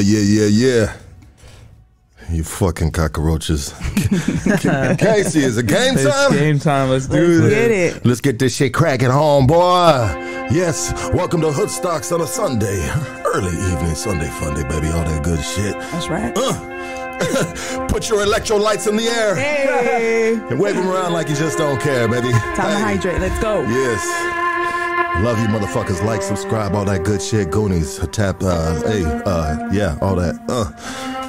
Yeah. Yeah, yeah. You fucking cockroaches. Casey, is it game It's time? game time. Let's do Let's this. get it. Let's get this shit cracking home, boy. Yes, welcome to Hood Stocks on a Sunday. Early evening, Sunday fun day, baby. All that good shit. That's right. Uh, put your electrolytes in the air Hey, and wave them around like you just don't care, baby. time to hydrate. Let's go. Yes. Love you motherfuckers. Like, subscribe, all that good shit. Goonies, tap, uh, hey, uh, yeah, all that. Uh.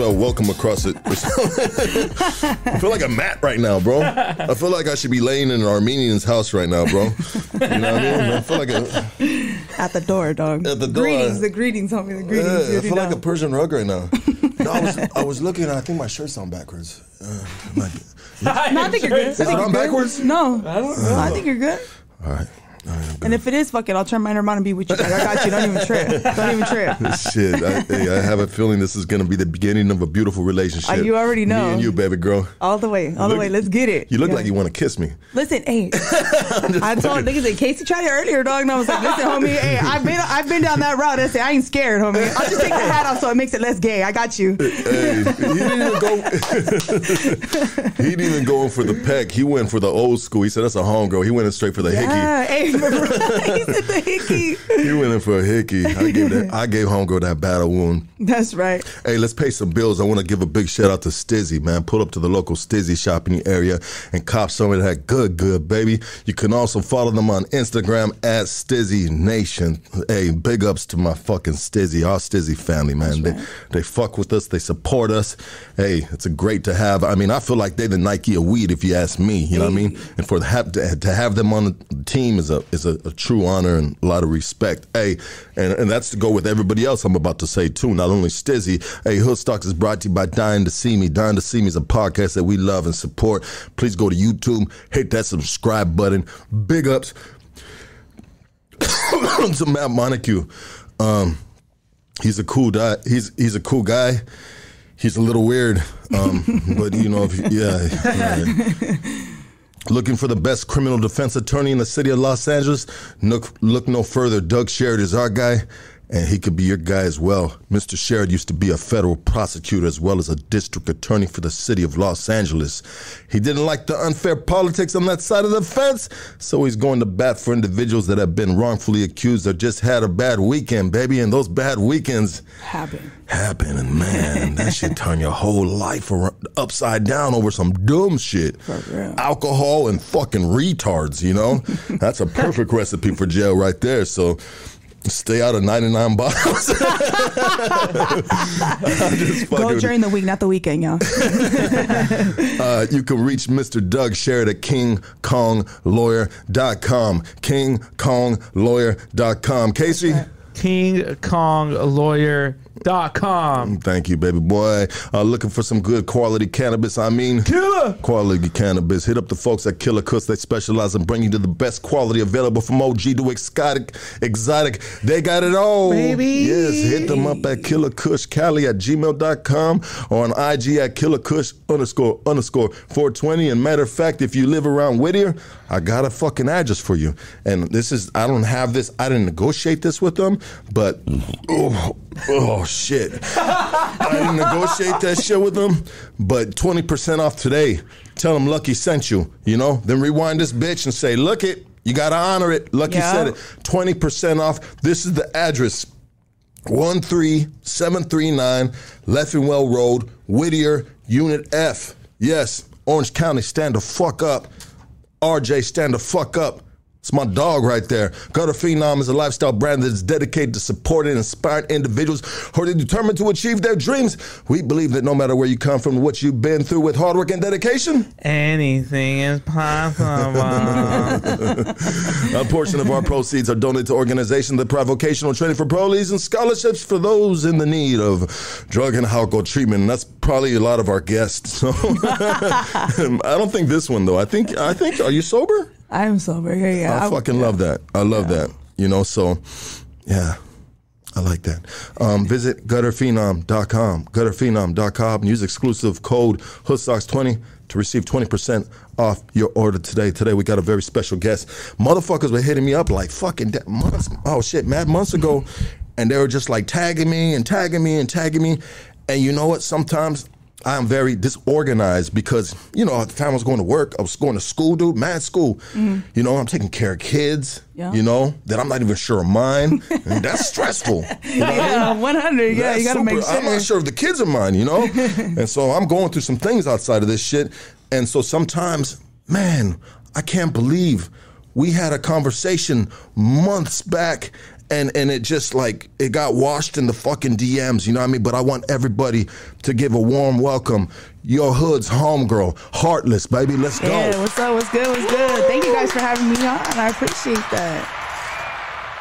Spell welcome across it. or something. I feel like a mat right now, bro. I feel like I should be laying in an Armenian's house right now, bro. You know what I mean? I feel like a, At the door, dog. At the door. Greetings, the greetings, homie. The greetings. yeah, I already feel like know. a Persian rug right now. No, I was, I was looking, I think my shirt's on backwards. Uh, might be- No, I think you're good. I Is it on backwards? No, I don't know. I think you're good. all right. Right, And if it is, fuck it. I'll turn my mine around and be with you. Dog. I got you. Don't even trip. Don't even trip. Shit, I, hey, I have a feeling this is gonna be the beginning of a beautiful relationship. Uh, you already know. Me and you, baby girl. All the way. All the way. Let's get it. You look Yeah. like you want to kiss me. Listen, hey. I told niggas that Casey tried it earlier, dog, and I was like, listen, homie, hey, I've been I've been down that route. I said, I ain't scared, homie. I'll just take the hat off so it makes it less gay. I got you. Hey, he didn't even go. he didn't even go in for the peck. He went for the old school. He said that's a homegirl. He went in straight for the Yeah, hey, he said the hickey. He went in for a hickey. I gave that. I gave homegirl that battle wound. That's right. Hey, let's pay some bills. I want to give a big shout out to STIIIZY, man. Pull up to the local STIIIZY shop in your area and cop some of that good, good, baby. You can also follow them on Instagram at STIIIZY Nation. Hey, big ups to my fucking STIIIZY, our Stizzy family, man. They, they fuck with us. They support us. Hey, it's a great to have. I mean, I feel like they're the Nike of weed, if you ask me. You know what I mean? And for the, to have them on the team is a is a, a true honor and a lot of respect. Hey, and, and that's to go with everybody else I'm about to say too. Not only STIIIZY. Hey, Hoodstocks is brought to you by Dying to See Me. Dying to See Me is a podcast that we love and support. Please go to YouTube, hit that subscribe button. Big ups to Matt Montague. Um, he's a cool guy. He's he's a cool guy. He's a little weird, um, but you know, if, yeah. right. Looking for the best criminal defense attorney in the city of Los Angeles? Look, look no further. Doug Sherrod is our guy, and he could be your guy as well. Mr. Sherrod used to be a federal prosecutor as well as a district attorney for the city of Los Angeles. He didn't like the unfair politics on that side of the fence, so he's going to bat for individuals that have been wrongfully accused or just had a bad weekend, baby. And those bad weekends Happen. happen, and man, that shit turn your whole life around, upside down over some dumb shit. Alcohol and fucking retards, you know? That's a perfect recipe for jail right there. So stay out of 99 bottles. Go during the week, not the weekend, y'all. uh, you can reach Mr. Doug Sherrod at KingKongLawyer.com. KingKongLawyer.com. Casey? KingKongLawyer.com. Thank you, baby boy. Uh, looking for some good quality cannabis. I mean, Killer! quality cannabis. Hit up the folks at Killa Kush. They specialize in bringing you the best quality available from OG to exotic. Exotic. They got it all. Baby. Yes, hit them up at Killa Kush Cali at gmail.com or on IG at Killa Kush underscore underscore 420. And matter of fact, if you live around Whittier, I got a fucking address for you. And this is, I don't have this, I didn't negotiate this with them, but oh, oh shit. I didn't negotiate that shit with them, but 20% off today. Tell them Lucky sent you, you know? Then rewind this bitch and say, look it, you gotta honor it. Lucky Yeah. said it. 20% off. This is the address. 13739 Leffingwell Road, Whittier, Unit F. Yes, Orange County, stand the fuck up. RJ, stand the fuck up. It's my dog right there. Gutter Phenom is a lifestyle brand that is dedicated to supporting and inspiring individuals who are determined to achieve their dreams. We believe that no matter where you come from, what you've been through with hard work and dedication, Anything is possible. a portion of our proceeds are donated to organizations that provide vocational training for parolees and scholarships for those in the need of drug and alcohol treatment. And that's probably a lot of our guests. So I don't think this one though. I think I think are you sober? I'm sober. Yeah, yeah. I fucking love that. I love that. You know, so yeah. I like that. Um, visit gutterphenom.com, gutterphenom.com. And use exclusive code HoodSocks20 to receive 20% off your order today. Today we got a very special guest. Motherfuckers were hitting me up like fucking months, oh shit, mad months ago. And they were just like tagging me and tagging me and tagging me. And you know what? Sometimes I am very disorganized because, you know, at the time I was going to work, I was going to school, dude, mad school. Mm-hmm. You know, I'm taking care of kids, Yeah. you know, that I'm not even sure of mine. and that's stressful. You know what I mean? Yeah, 100. Yeah, That's you gotta super- make sure. I'm not sure if the kids are mine, you know? and so I'm going through some things outside of this shit. And so sometimes, man, I can't believe we had a conversation months back and and it just like it got washed in the fucking DMs, you know what I mean? But I want everybody to give a warm welcome. Your hood's homegirl, Heartless, baby. Let's go. Yeah, what's up? What's good? What's good? Thank you guys for having me on. I appreciate that.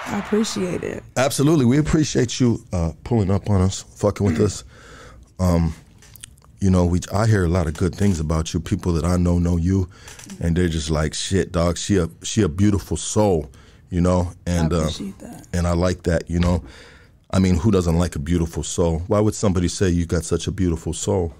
I appreciate it. Absolutely. We appreciate you uh, pulling up on us, fucking with us. Um, you know, we I hear a lot of good things about you. People that I know know you, and they're just like, shit, dog. She a she a beautiful soul, you know. And uh, that. and I like that, you know. I mean, who doesn't like a beautiful soul? Why would somebody say you got such a beautiful soul?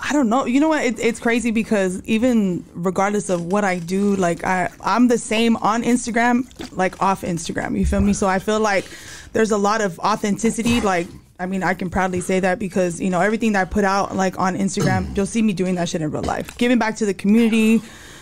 I don't know. You know what? It, it's crazy because even regardless of what I do, like I, I'm the same on Instagram, like off Instagram. You feel me? So I feel like there's a lot of authenticity. Like, I mean, I can proudly say that because you know everything that I put out, like on Instagram, you'll see me doing that shit in real life, giving back to the community.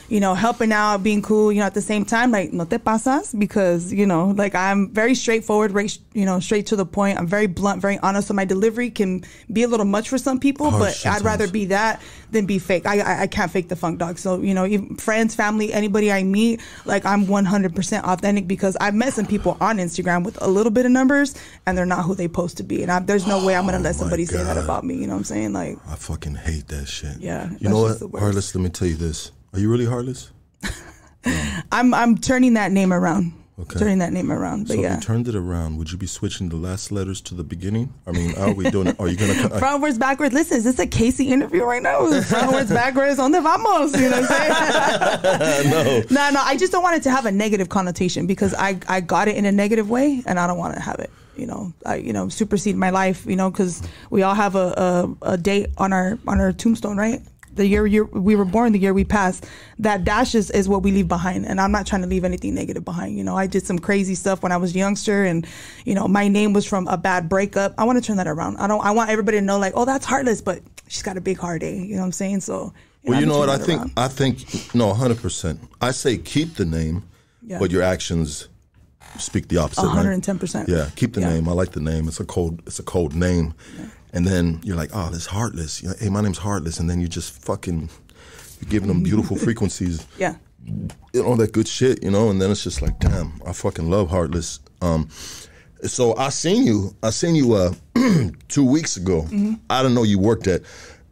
You know, helping out, being cool. You know, at the same time, like no te pasas, because you know, like I'm very straightforward, right? You know, straight to the point. I'm very blunt, very honest. So my delivery can be a little much for some people, Harsh but I'd rather be that than be fake. I, I I can't fake the funk dog. So you know, even friends, family, anybody I meet, like I'm 100% authentic because I've met some people on Instagram with a little bit of numbers and they're not who they supposed to be. And I, there's no way I'm gonna Oh let somebody say that about me. You know what I'm saying? Like, I fucking hate that shit. Yeah, You know what, worst. Let me tell you this. Are you really heartless? I'm I'm turning that name around. Okay. Turning that name around. But So yeah. if you turned it around, would you be switching the last letters to the beginning? I mean, are we doing it? Are you gonna? Frontwards, backwards. Listen, is this a Casey interview right now? Frontwards, backwards, on the vamos. You know what I'm saying? no. No, no, I just don't want it to have a negative connotation because I, I got it in a negative way and I don't want to have it, you know, I, you know, supersede my life, you know, because we all have a, a, a date on our on our tombstone, right? The year year we were born, the year we passed. That dash is, is what we leave behind, and I'm not trying to leave anything negative behind. You know, I did some crazy stuff when I was youngster, and you know, my name was from a bad breakup. I want to turn that around. I don't. I want everybody to know, like, oh, that's heartless, but she's got a big heart, eh? You know what I'm saying? So. Well, you know what? I think. around. I think no, hundred percent. I say keep the name, Yeah. but your actions speak the opposite. 110%. Yeah, keep the Yeah. name. I like the name. It's a cold. It's a cold name. And then you're like, oh, this heartless. Like, hey, my name's heartless. And then you just fucking, you're giving them beautiful frequencies. Yeah. all that good shit, you know, and then it's just like, damn, I fucking love Heartless. Um, so I seen you, I seen you uh, two weeks ago. Mm-hmm. I didn't know you worked at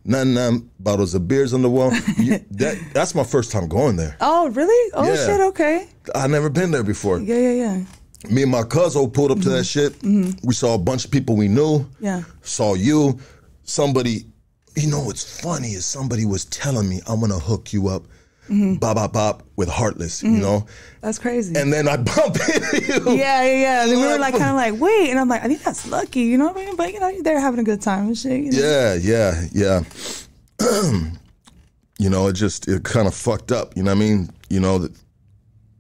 nine nine bottles of beers on the wall. You- that that's my first time going there. Oh, really? Oh Yeah. shit. Okay. I never been there before. Yeah, yeah, yeah. Me and my cousin pulled up to that shit. We saw a bunch of people we knew. Mm-hmm. Yeah. Saw you. Somebody, you know what's funny is somebody was telling me I'm gonna hook you up, Mm-hmm. bop bop bop with Heartless. You know. That's crazy. and then I bump into you. yeah, yeah, yeah. And we were like, kind of like, wait, and I'm like, I think that's lucky, you know what I mean? But you know, they're having a good time and shit. You know? Yeah, yeah, yeah. you know, it just it kind of fucked up. You know what I mean? You know that.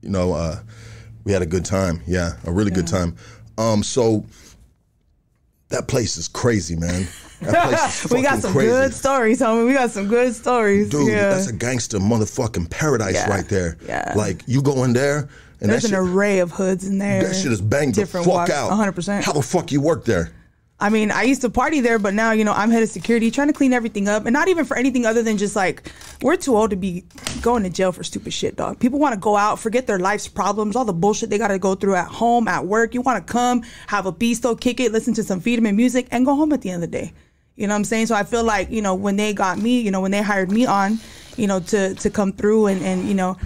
You know, uh, we had a good time. Yeah, a really good time. Um, so that place is crazy, man. That place is we got some crazy. good stories, homie. We got some good stories. Dude, yeah. that's a gangster motherfucking paradise Yeah, right there. yeah. Like you go in there and There's an shit, array of hoods in there. that shit is banged Different the fuck walks, out. 100%. How the fuck you work there? I mean, I used to party there, but now, you know, I'm head of security trying to clean everything up and not even for anything other than just like, we're too old to be going to jail for stupid shit, dog. People want to go out, forget their life's problems, all the bullshit they got to go through at home, at work. You want to come, have a bistro, kick it, listen to some Friedman music, and go home at the end of the day. You know what I'm saying? So I feel like, you know, when they got me, you know, when they hired me on, you know, to, to come through and, and, you know,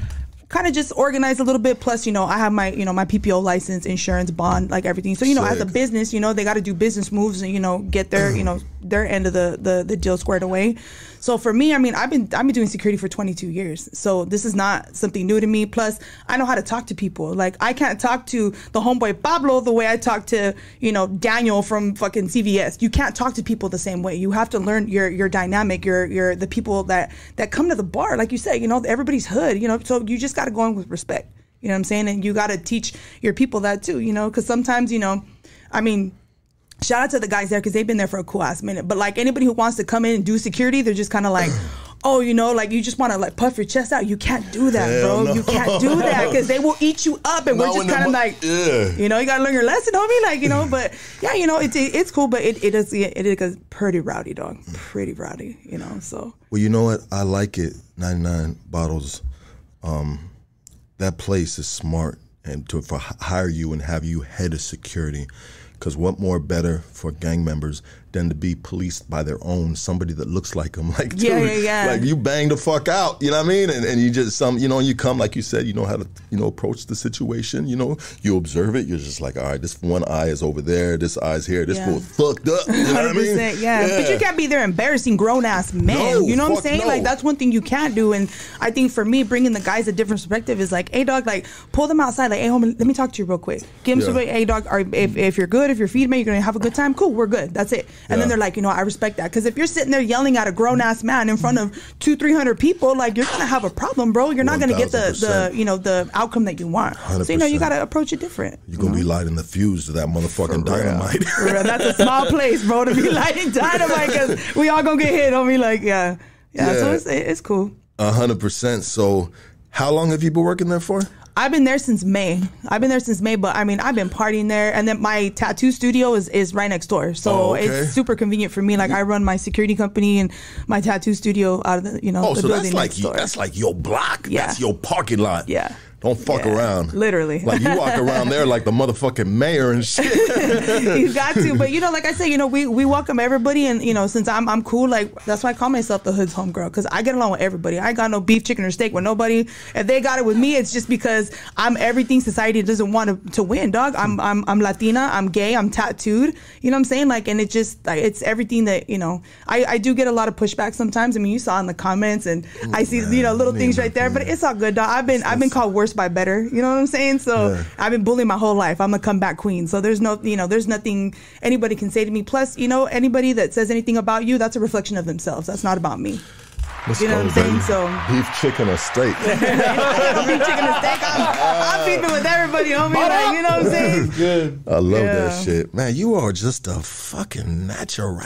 kind of just organize a little bit. Plus, you know, I have my, you know, my PPO license, insurance, bond, like everything. So, you know, as a business, you know, they got to do business moves and, you know, get their, you know, their end of the, the, the deal squared away. So for me, I mean, I've been, I've been doing security for 22 years. So this is not something new to me. Plus, I know how to talk to people. Like, I can't talk to the homeboy Pablo the way I talk to, you know, Daniel from fucking CVS. You can't talk to people the same way. You have to learn your, your dynamic, your, your, the people that, that come to the bar. Like you said, you know, everybody's hood, you know, so you just got to go in with respect. You know what I'm saying? And you got to teach your people that too, you know, because sometimes, you know, I mean, shout out to the guys there because they've been there for a cool ass minute. But like anybody who wants to come in and do security, they're just kind of like, oh, you know, like you just want to like puff your chest out. You can't do that, Hell bro. no. You can't do that because they will eat you up, and Not we're just kind of like, Yeah. you know, you gotta learn your lesson, homie. Like you know, but yeah, you know, it's it's cool, but it it is it is pretty rowdy, dog, pretty rowdy, you know. So Well, you know what? I like it. 99 bottles. Um, that place is smart and to for hire you and have you head of security. Because what more better for gang members than to be policed by their own somebody that looks like them? Like, dude, Yeah, yeah, yeah. like you bang the fuck out. You know what I mean? And, and you just some, you know, you come like you said, you know how to, you know, approach the situation. You know, you observe it. You're just like, all right, this one eye is over there. This eye's here. This Yeah. fool fucked up. You know what I mean? 100%, yeah. But you can't be there embarrassing grown ass men. No, you know what I'm saying? no. Like that's one thing you can't do. And I think for me, bringing the guys a different perspective is like, hey dog, like pull them outside. Like, hey homie, let me talk to you real quick. Give them Yeah. some. Hey dog, are, if if you're good, if you're feeding me, you're gonna have a good time. Cool, we're good. That's it. And Yeah. then they're like, you know, I respect that because if you're sitting there yelling at a grown ass man in front of two, three hundred people, like you're gonna have a problem, bro. You're not gonna get the the you know the outcome that you want. So you know you gotta approach it different. You're gonna be lighting the fuse to that motherfucking dynamite. For real, That's a small place, bro, to be lighting dynamite because we all gonna get hit on me. Like, yeah, yeah. So it's it's cool. A hundred percent. So, how long have you been working there for? I've been there since May. I've been there since May, but I mean, I've been partying there, and then my tattoo studio is, is right next door, so Oh, okay. it's super convenient for me. Like, I run my security company and my tattoo studio out of the you know Oh, the so building that's like next door. that's like your block. Yeah. That's your parking lot. Yeah. Don't fuck Yeah. around. Literally. Like you walk around there like the motherfucking mayor and shit. you got to. But you know, like I said, you know, we, we welcome everybody, and you know, since I'm I'm cool, like that's why I call myself the hood's homegirl because I get along with everybody. I ain't got no beef, chicken, or steak with nobody. If they got it with me, it's just because I'm everything society doesn't want to, to win, dog. I'm I'm I'm Latina. I'm gay. I'm tattooed. You know what I'm saying? Like, and it just like it's everything that you know. I I do get a lot of pushback sometimes. I mean, you saw in the comments, and I see you know little man, things right there, but it's all good, dog. I've been I've been called worse by better. You know what I'm saying? So Yeah. I've been bullied my whole life. I'm a comeback queen. So there's no, you know, there's nothing anybody can say to me. Plus, you know, anybody that says anything about you, that's a reflection of themselves. That's not about me. Let's You know go, what I'm saying? baby. So beef, chicken, or steak. beef, chicken or steak. I'm, I'm beefing with everybody, homie. Like, you know what I'm saying? Good. I love Yeah. that shit, man. You are just a fucking natural.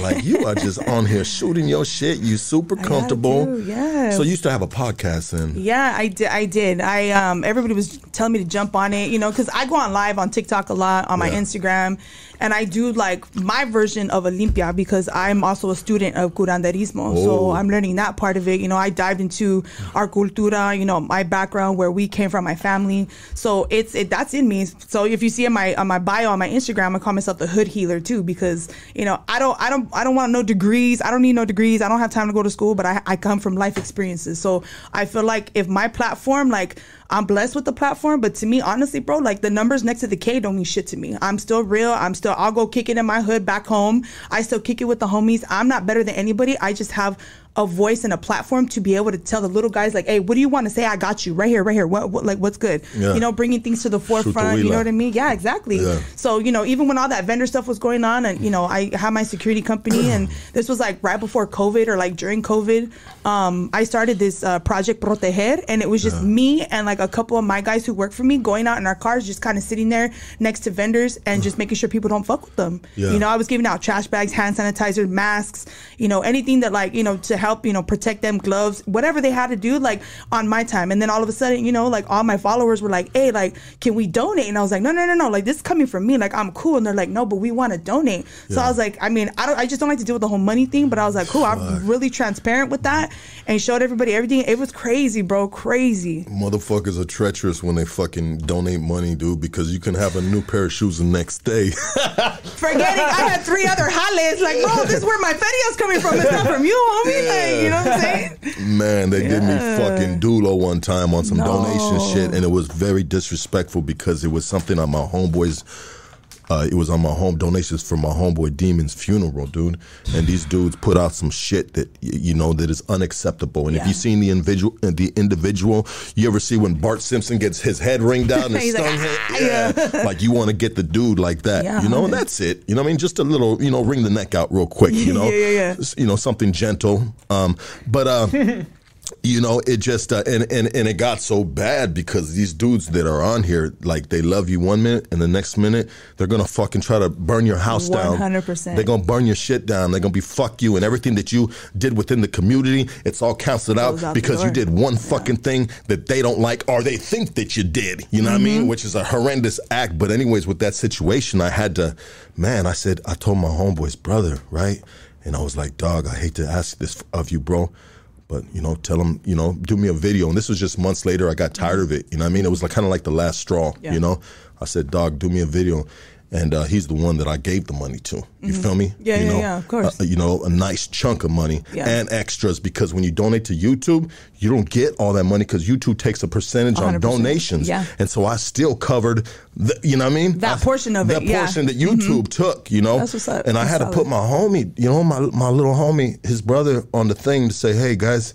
Like you are just on here shooting your shit. You super comfortable. yes. So you used to have a podcast then? Yeah, I did. I did. I um, everybody was telling me to jump on it, you know, because I go on live on TikTok a lot, on my Yeah. Instagram, and I do like my version of a limpia because I'm also a student of curanderismo, Oh. so I'm learning that part of it. You know, I dived into our cultura, you know, my background, where we came from, my family. So it's it that's in me. So if you see in my on my bio on my Instagram, I call myself the hood healer too because you know I don't I don't I don't want no degrees. I don't need no degrees. I don't have time to go to school, but I I come from life experiences. So I feel like if my platform like I'm blessed with the platform, but to me, honestly, bro, like the numbers next to the K don't mean shit to me. I'm still real. I'm still, I'll go kick it in my hood back home. I still kick it with the homies. I'm not better than anybody. I just have a voice and a platform to be able to tell the little guys, like, hey, what do you want to say? I got you right here, right here. What, what like, what's good? Yeah. You know, bringing things to the forefront. You know what I mean? Yeah, exactly. Yeah. So, you know, even when all that vendor stuff was going on and, you know, I had my security company and this was like right before COVID or like during COVID, um, I started this uh, project Proteger and it was just me and like a couple of my guys who work for me going out in our cars, just kind of sitting there next to vendors and just making sure people don't fuck with them. Yeah. You know, I was giving out trash bags, hand sanitizer, masks, you know, anything that like, you know, to help help, you know, protect them, gloves, whatever they had to do, like on my time. And then all of a sudden, you know, like all my followers were like, hey, like, can we donate? And I was like, no, no, no, no, like this is coming from me. Like I'm cool. And they're like, no, but we want to donate. So I was like, I mean, I don't, I just don't like to deal with the whole money thing, but I was like, cool, I'm really transparent with that and showed everybody everything. It was crazy, bro, crazy. Motherfuckers are treacherous when they fucking donate money, dude, because you can have a new pair of shoes the next day. Forgetting I had three other highlights. Like, bro, this is where my Fetio's coming from. It's not from you, homie. Like, you know what I'm saying? Man, they did me fucking dulo one time on some No. donation shit, and it was very disrespectful because it was something on my homeboy's. Uh, it was on my home donations for my homeboy Demon's funeral, dude. And these dudes put out some shit that you know that is unacceptable. And if Yeah. you seen the individual, the individual, you ever see when Bart Simpson gets his head ringed out and his like, stung "Ah," head? Yeah. like you want to get the dude like that, Yeah, you know. And that's it. You know, what I mean, just a little, you know, wring the neck out real quick. You know, Yeah, yeah, yeah. You know, something gentle. Um, but uh, you know, it just uh, and and and it got so bad because these dudes that are on here, like they love you one minute, and the next minute they're gonna fucking try to burn your house down. 100%. They're gonna burn your shit down. They're gonna be fuck you and everything that you did within the community. It's all canceled out out because you did one fucking thing that they don't like or they think that you did. You know what I mean? Mm-hmm. Which is a horrendous act. But anyways, with that situation, I had to, man. I said I told my homeboy's brother, right, and I was like, dog, I hate to ask this of you, bro. But you know, tell him, you know, do me a video. And this was just months later. I got tired mm-hmm. of it. You know what I mean? It was like kind of like the last straw. Yeah. You know, I said, dog, do me a video. And uh, he's the one that I gave the money to. You feel me? Mm-hmm. Yeah, you yeah, know, yeah, of course. uh, you know, a nice chunk of money Yeah. and extras because when you donate to YouTube, you don't get all that money because YouTube takes a percentage on 100%. donations. Yeah. And so I still covered, the, you know what I mean? That I- portion of it, That yeah. Mm-hmm. portion that YouTube took, you know? That's what's up. And I That's had to put my homie, you know, my, my little homie, his brother on the thing to say, hey guys,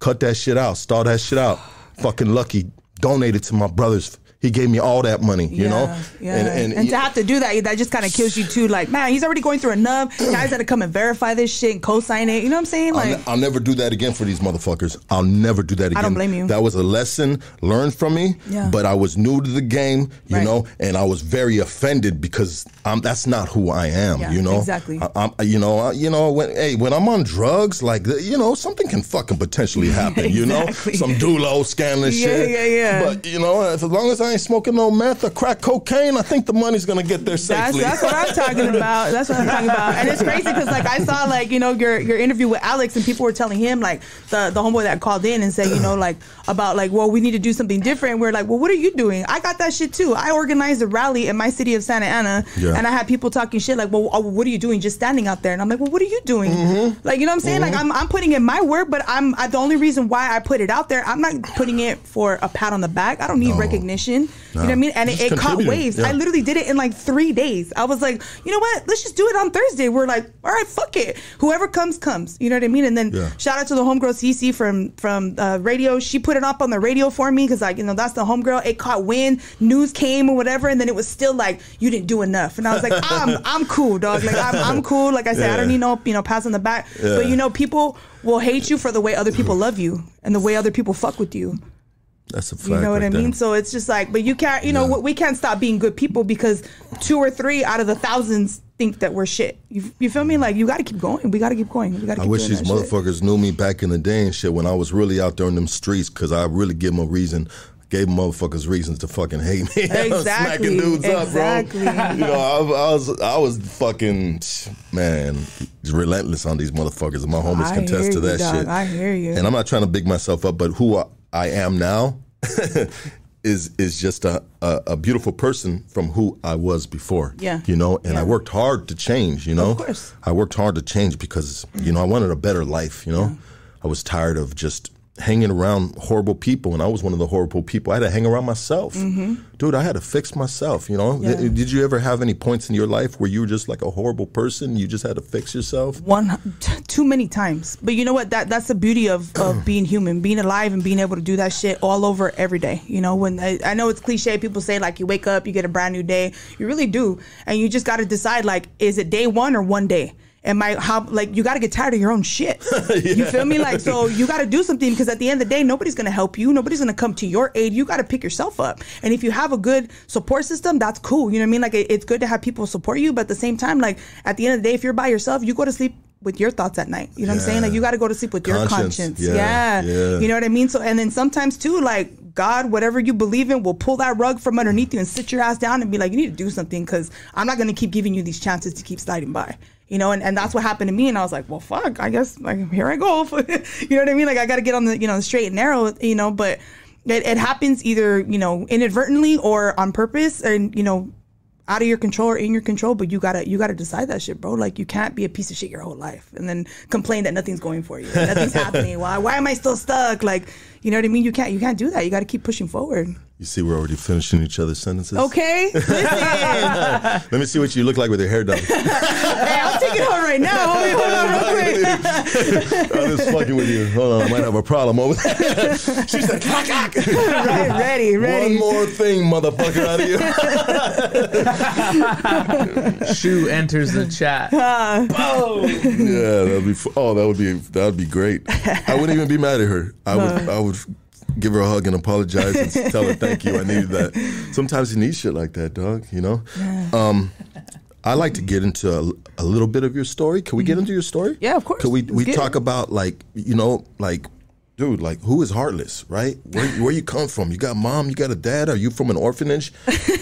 cut that shit out, stall that shit out. Fucking lucky, donated to my brother's. He gave me all that money, you know? Yeah. And, to have to do that, that just kind of kills you too. Like, man, he's already going through enough. Guys got to come and verify this shit and co-sign it. You know what I'm saying? I'll, Like, ne- I'll never do that again for these motherfuckers. I'll never do that again. I don't blame you. That was a lesson learned from me. Yeah. But I was new to the game, you Right. know, and I was very offended because I'm, that's not who I am. Yeah, you know, exactly. I, I'm, you know, I, you know, when hey, when I'm on drugs, like you know, something can fucking potentially happen. You know, Exactly. some dulo scandalous shit. Yeah, yeah, yeah. But you know, as long as I ain't smoking no meth or crack cocaine, I think the money's gonna get there safely. that's what I'm talking about. That's what I'm talking about. And it's crazy because like I saw like you know your your interview with Alex and people were telling him like the the homeboy that called in and said you know like about like well we need to do something different. We're like well what are you doing? I got that shit too. I organized a rally in my city of Santa Ana Yeah. and I had people talking shit like well oh, what are you doing just standing out there and I'm like well what are you doing? Mm-hmm. Like you know what I'm saying? Like I'm I'm putting in my work but I'm I, the only reason why I put it out there I'm not putting it for a pat on the back. I don't need recognition. You know what I mean? And it, it caught waves. Yeah. I literally did it in like three days. I was like, you know what? Let's just do it on Thursday. We're like, all right, fuck it. Whoever comes, comes. You know what I mean? And then Yeah. shout out to the homegirl CC from from uh, radio. She put it up on the radio for me because like you know that's the homegirl. It caught wind, news came or whatever, and then it was still like you didn't do enough. And I was like, I'm I'm cool, dog. Like I'm I'm cool. Like I said, I don't need no you know pass on the back. Yeah. But you know, people will hate you for the way other people love you and the way other people fuck with you. That's a fact. You know what right I mean? there. So it's just like, but you can't, you know, Yeah. we can't stop being good people because two or three out of the thousands think that we're shit. You, you feel me? Like you got to keep going. We got to keep going. We got to. I wish these that shit. motherfuckers knew me back in the day and shit when I was really out there in them streets because I really give them a reason. Gave motherfuckers reasons to fucking hate me. I was Exactly, Smacking dudes up, bro. You know, I, I was, I was fucking, man, relentless on these motherfuckers, and my homies I can hear attest to you, that dog. shit. I hear you. And I'm not trying to big myself up, but who I, I am now is is just a, a a beautiful person from who I was before. Yeah. you know, and Yeah. I worked hard to change. You know, Of course. I worked hard to change because you know I wanted a better life. You know, I was tired of just hanging around horrible people, and I was one of the horrible people. I had to hang around myself, dude. I had to fix myself. You know, Mm-hmm. Yeah. Did- did you ever have any points in your life where you were just like a horrible person? You just had to fix yourself. one t- too many times. But you know what? That that's the beauty of, of being human, being alive, and being able to do that shit all over every day. You know, when I, I know it's cliche, people say like you wake up, you get a brand new day. You really do, and you just got to decide like, is it day one or one day? Am my how like you got to get tired of your own shit? You feel me? Like so, you got to do something because at the end of the day, nobody's gonna help you. Nobody's gonna come to your aid. You got to pick yourself up. And if you have a good support system, that's cool. You know what I mean? Like it, it's good to have people support you, but at the same time, like at the end of the day, if you're by yourself, you go to sleep with your thoughts at night. You know what I'm saying? Like you got to go to sleep with your Conscience. conscience. Yeah, Yeah. yeah. You know what I mean? So and then sometimes too, like God, whatever you believe in, will pull that rug from underneath you and sit your ass down and be like, you need to do something because I'm not going to keep giving you these chances to keep sliding by. You know, and, and that's what happened to me. And I was like, well, fuck, I guess like here I go. you know what I mean? Like I got to get on the you know the straight and narrow. You know, but it, it happens either you know inadvertently or on purpose, and you know out of your control or in your control, but you gotta you gotta decide that shit, bro. Like you can't be a piece of shit your whole life and then complain that nothing's going for you, nothing's happening. Why why am I still stuck? Like you know what I mean? You can't you can't do that. You got to keep pushing forward. You see, we're already finishing each other's sentences. Okay, listen. Let me see what you look like with your hair done. I'll take it home right now. Hold, me, hold on real quick. I'm just fucking with you. Hold on, I might have a problem over there. She said, "Cock, cock." Right, ready, ready. One more thing, motherfucker, out of you. Shu enters the chat. Uh, Yeah, that'd be. Oh, that would be. That would be great. I wouldn't even be mad at her. I would. I would give her a hug and apologize and tell her thank you. I needed that. Sometimes you need shit like that, dog. You know. Um, I like to get into a, a little bit of your story. Can we get into your story? Mm-hmm. Yeah, of course. Can we Let's we talk it. about like you know like. Dude, like, who is heartless, right? Where, where you come from? You got mom, you got a dad. Are you from an orphanage?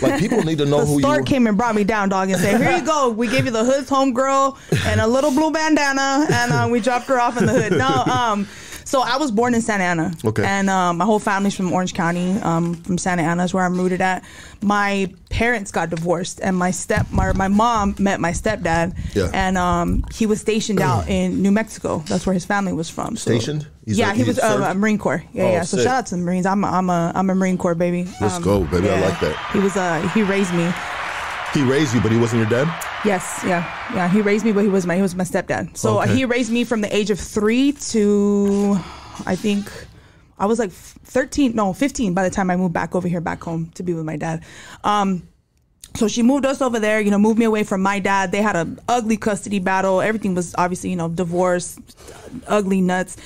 Like, people need to know The who you. Stark came and brought me down, dog, and said, "Here you go. We gave you the hood's homegirl and a little blue bandana, and uh, we dropped her off in the hood." No, um, so I was born in Santa Ana, Okay. and um, my whole family's from Orange County, um, from Santa Ana is where I'm rooted at. My parents got divorced, and my step, my, my mom met my stepdad, Yeah. and um, he was stationed out in New Mexico. That's where his family was from. So- Stationed? He's yeah, a- he he was uh, a Marine Corps. Yeah, Oh, yeah. So sick. shout out to the Marines. I'm a, I'm a I'm a Marine Corps baby. Um, Let's go, baby. I like that. He was uh he raised me. He raised you, but he wasn't your dad. Yes, yeah, yeah. He raised me, but he was my he was my stepdad. So uh Okay. he raised me from the age of three to, I think, I was like thirteen, no, fifteen by the time I moved back over here, back home to be with my dad. Um, so she moved us over there, you know, moved me away from my dad. They had an ugly custody battle. Everything was obviously, you know, divorce, ugly nuts.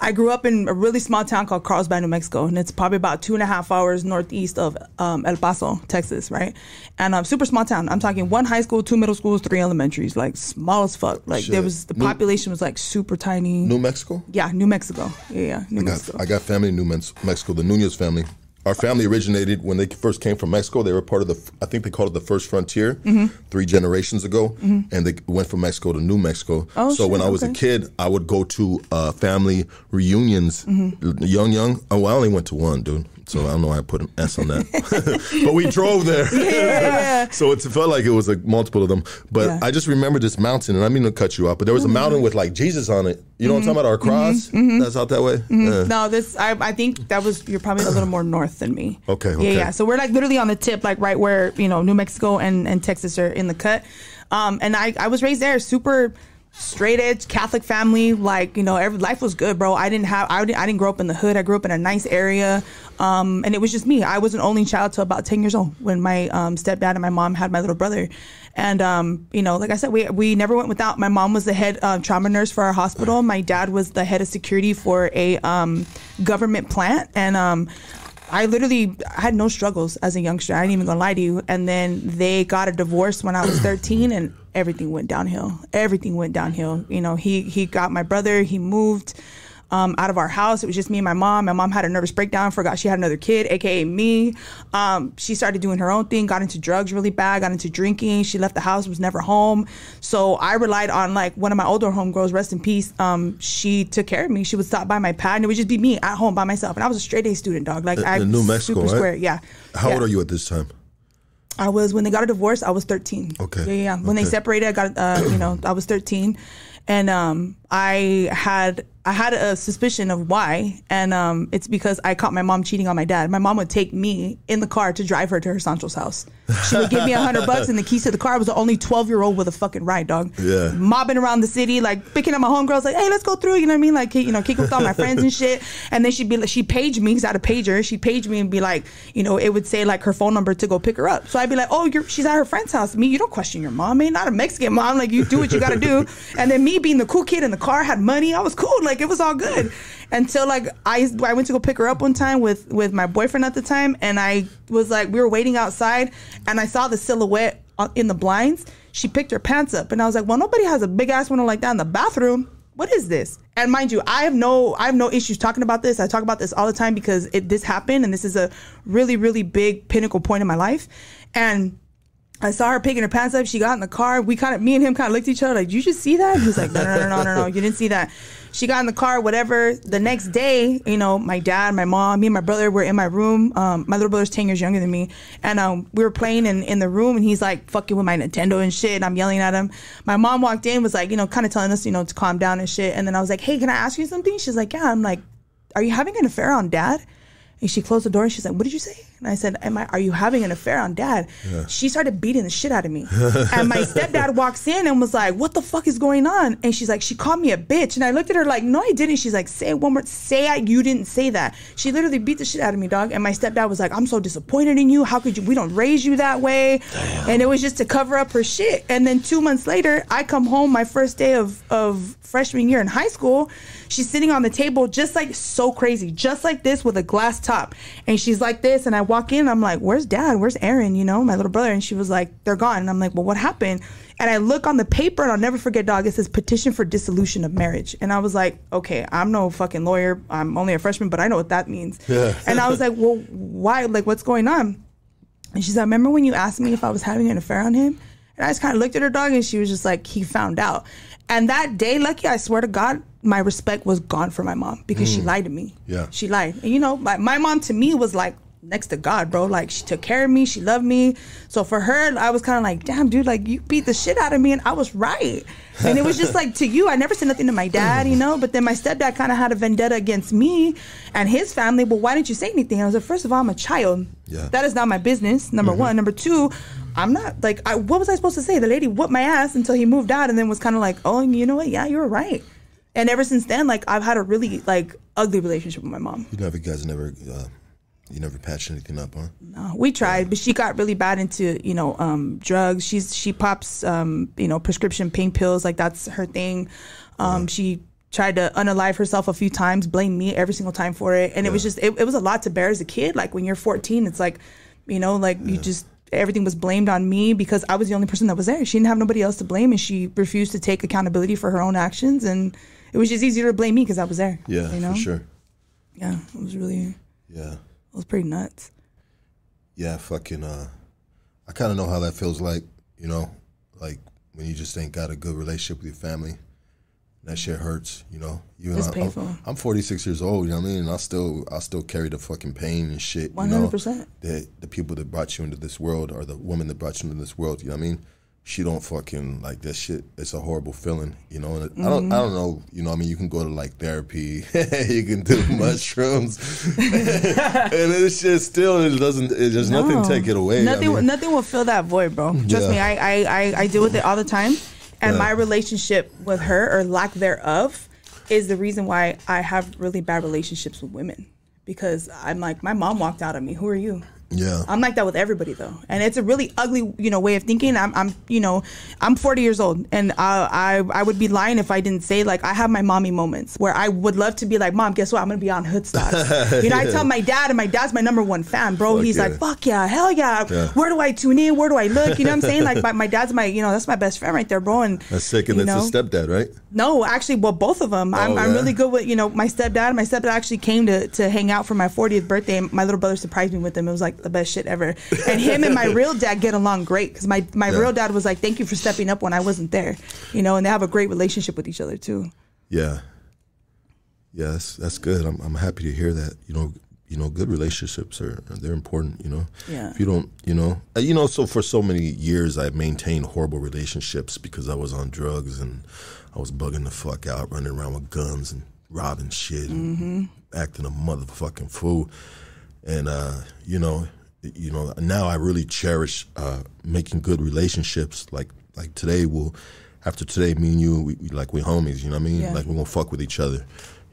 I grew up in a really small town called Carlsbad, New Mexico, and it's probably about two and a half hours northeast of um, El Paso, Texas, right? And um, super small town. I'm talking one high school, two middle schools, three elementaries, like small as fuck. Like there was the New- population was like super tiny. New Mexico. yeah, New Mexico. Yeah, yeah, New I got, Mexico. I got family in New Mexico, the Nunez family. Our family originated when they first came from Mexico. They were part of the, I think they called it the first frontier, Mm-hmm. three generations ago, and they went from Mexico to New Mexico. Oh, so when I was a kid, I would go to uh, family reunions, Mm-hmm. young, young. Oh, I only went to one, dude. So I don't know why I put an S on that, but we drove there. yeah. So it felt like it was like multiple of them. But Yeah. Mm-hmm. I just remember this mountain, and I mean to cut you off, but there was a mountain with like Jesus on it. You know what I'm talking about? Our cross? That's out that way? Yeah. No, this I, I think that was you're probably a little more north than me. Okay, Yeah, okay. yeah. So we're like literally on the tip, like right where you know New Mexico and, and Texas are in the cut. Um, and I I was raised there, super straight edge Catholic family. Like you know, every life was good, bro. I didn't have I didn't, I didn't grow up in the hood. I grew up in a nice area. Um, and it was just me. I was an only child till about ten years old when my um, stepdad and my mom had my little brother. And um, you know, like I said, we we never went without. My mom was the head uh, trauma nurse for our hospital. My dad was the head of security for a um, government plant, and um, I literally had no struggles as a youngster. I ain't even gonna lie to you. And then they got a divorce when I was 13, and everything went downhill. Everything went downhill. You know, he he got my brother. He moved. Um, out of our house, it was just me and my mom. My mom had a nervous breakdown, forgot she had another kid, aka me. Um, she started doing her own thing, got into drugs really bad, got into drinking. She left the house, was never home. So I relied on like one of my older homegirls, rest in peace. Um, she took care of me. She would stop by my pad, and it would just be me at home by myself. And I was a straight A student, dog. Like I in New Mexico, super right? square. Yeah. How Yeah. old are you at this time? I was when they got a divorce. I was thirteen. Okay. Yeah, yeah. When they separated, I got uh, you know I was thirteen, and um, I had I had a suspicion of why, and um, it's because I caught my mom cheating on my dad. My mom would take me in the car to drive her to her Sancho's house. She would give me a hundred bucks and the keys to the car. I was the only twelve year old with a fucking ride, dog. Yeah. Mobbing around the city, like picking up my homegirls, like, hey, let's go through. You know what I mean? Like, you know, kick with all my friends and shit. And then she'd be like, she paged me because I had a pager. She'd page me and be like, you know, it would say like her phone number to go pick her up. So I'd be like, oh, you're she's at her friend's house. Me, you don't question your mom, man. Not a Mexican mom. Like you do what you got to do. And then me being the cool kid in the car, had money. I was cool. Like it was all good. Until like I I went to go pick her up one time with with my boyfriend at the time, and I was like we were waiting outside, and I saw the silhouette in the blinds, she picked her pants up, and I was like, well, nobody has a big ass window like that in the bathroom. What is this? And mind you, I have no I have no issues talking about this. I talk about this all the time because it this happened, and this is a really really big pinnacle point in my life, and I saw her picking her pants up. She got in the car. We kind of, me and him kind of looked at each other like, "Did you just see that?" He was like, "No, no, no, no, no, no. You didn't see that." She got in the car. Whatever. The next day, you know, my dad, my mom, me and my brother were in my room. Um, my little brother's ten years younger than me, and um, we were playing in in the room, and he's like fucking with my Nintendo and shit. And I'm yelling at him. My mom walked in, was like, you know, kind of telling us, you know, to calm down and shit. And then I was like, "Hey, can I ask you something?" She's like, "Yeah." I'm like, "Are you having an affair on dad?" And she closed the door and she's like, What did you say? And I said, Am I are you having an affair on dad? She started beating the shit out of me. and my stepdad walks in and was like, What the fuck is going on? And she's like, She called me a bitch. And I looked at her like, No, I didn't. She's like, Say it one more say I you didn't say that. She literally beat the shit out of me, dog. And my stepdad was like, I'm so disappointed in you. How could you we don't raise you that way? And it was just to cover up her shit. And then two months later, I come home my first day of of freshman year in high school. She's sitting on the table just like so crazy, just like this with a glass top. And she's like this. And I walk in, I'm like, Where's dad? Where's Aaron? You know, my little brother. And she was like, They're gone. And I'm like, Well, what happened? And I look on the paper and I'll never forget, dog. It says petition for dissolution of marriage. And I was like, okay, I'm no fucking lawyer. I'm only a freshman, but I know what that means. Yeah. And I was like, well, why? Like, what's going on? And she's like, remember when you asked me if I was having an affair on him? And I just kind of looked at her dog and she was just like, he found out. And that day, Lucky, I swear to God, my respect was gone for my mom because she mm. lied to me. Yeah. She lied. And you know, my, my mom to me was like next to God, bro. Like she took care of me, she loved me. So for her, I was kind of like, damn, dude, like you beat the shit out of me and I was right. And it was just like to you, I never said nothing to my dad, you know, but then my stepdad kind of had a vendetta against me and his family. Well, why didn't you say anything? I was like, first of all, I'm a child. Yeah. That is not my business, number mm-hmm. one. Number two, I'm not like, I, what was I supposed to say? The lady whooped my ass until he moved out and then was kind of like, oh, you know what? Yeah, you were right. And ever since then, like I've had a really like ugly relationship with my mom. You never, you guys never, uh, you never patched anything up, huh? No, we tried, but she got really bad into you know um, drugs. She's she pops um, you know prescription pain pills like that's her thing. Um, She tried to unalive herself a few times, blame me every single time for it, and it was just it, it was a lot to bear as a kid. Like when you're 14, it's like you know like you just everything was blamed on me because I was the only person that was there. She didn't have nobody else to blame, and she refused to take accountability for her own actions. And it was just easier to blame me because I was there. Yeah, you know? for sure. Yeah, it was really Yeah. it was pretty nuts. Yeah, fucking. Uh, I kind of know how that feels like. You know, like when you just ain't got a good relationship with your family. That shit hurts. You know, you It's I'm- painful. I'm, 46 years old. You know what I mean? And I still, I still carry the fucking pain and shit. You know? 100%. The the people that brought you into this world, or the woman that brought you into this world. You know what I mean? She don't fucking like that shit. It's a horrible feeling, you know. And I don't, Mm-hmm. I don't know, you know. what I mean, you can go to like therapy, you can do mushrooms, and it's just still it doesn't. It nothing No. take it away. I Nothing, mean, nothing will fill that void, bro. Trust Yeah. me, I, I, I, I deal with it all the time, and Yeah. my relationship with her or lack thereof is the reason why I have really bad relationships with women because I'm like, my mom walked out on me. Who are you? Yeah, I'm like that with everybody though, and it's a really ugly, you know, way of thinking. I'm, I'm, you know, I'm 40 years old, and I, I, I would be lying if I didn't say like I have my mommy moments where I would love to be like, mom, guess what? I'm gonna be on Hoodstocks. you know, I tell my dad, and my dad's my number one fan, bro. Fuck He's yeah. like, fuck yeah, hell yeah. Yeah. Where do I tune in? Where do I look? You know what I'm saying? Like my, my dad's my, you know, that's my best friend right there, bro. And that's sick, and that's know, a stepdad, right? no, actually, well, both of them. I'm, Oh, I'm really good with, you know, my stepdad. My stepdad actually came to, to hang out for my 40th birthday. And my little brother surprised me with him. It was like the best shit ever. And him and my real dad get along great because my, my Yeah. real dad was like, thank you for stepping up when I wasn't there, you know, and they have a great relationship with each other too. Yeah, yeah, that's that's good. I'm I'm happy to hear that. You know, you know, good relationships are they're important. You know, Yeah. If you don't, you know, uh, you know, so for so many years I maintained horrible relationships because I was on drugs and I was bugging the fuck out, running around with guns and robbing shit, and acting a motherfucking fool. And uh, you know, you know, now I really cherish uh, making good relationships. Like like today, we'll after today, me and you, we, we like we homies. You know what I mean? Yeah. Like we're gonna fuck with each other.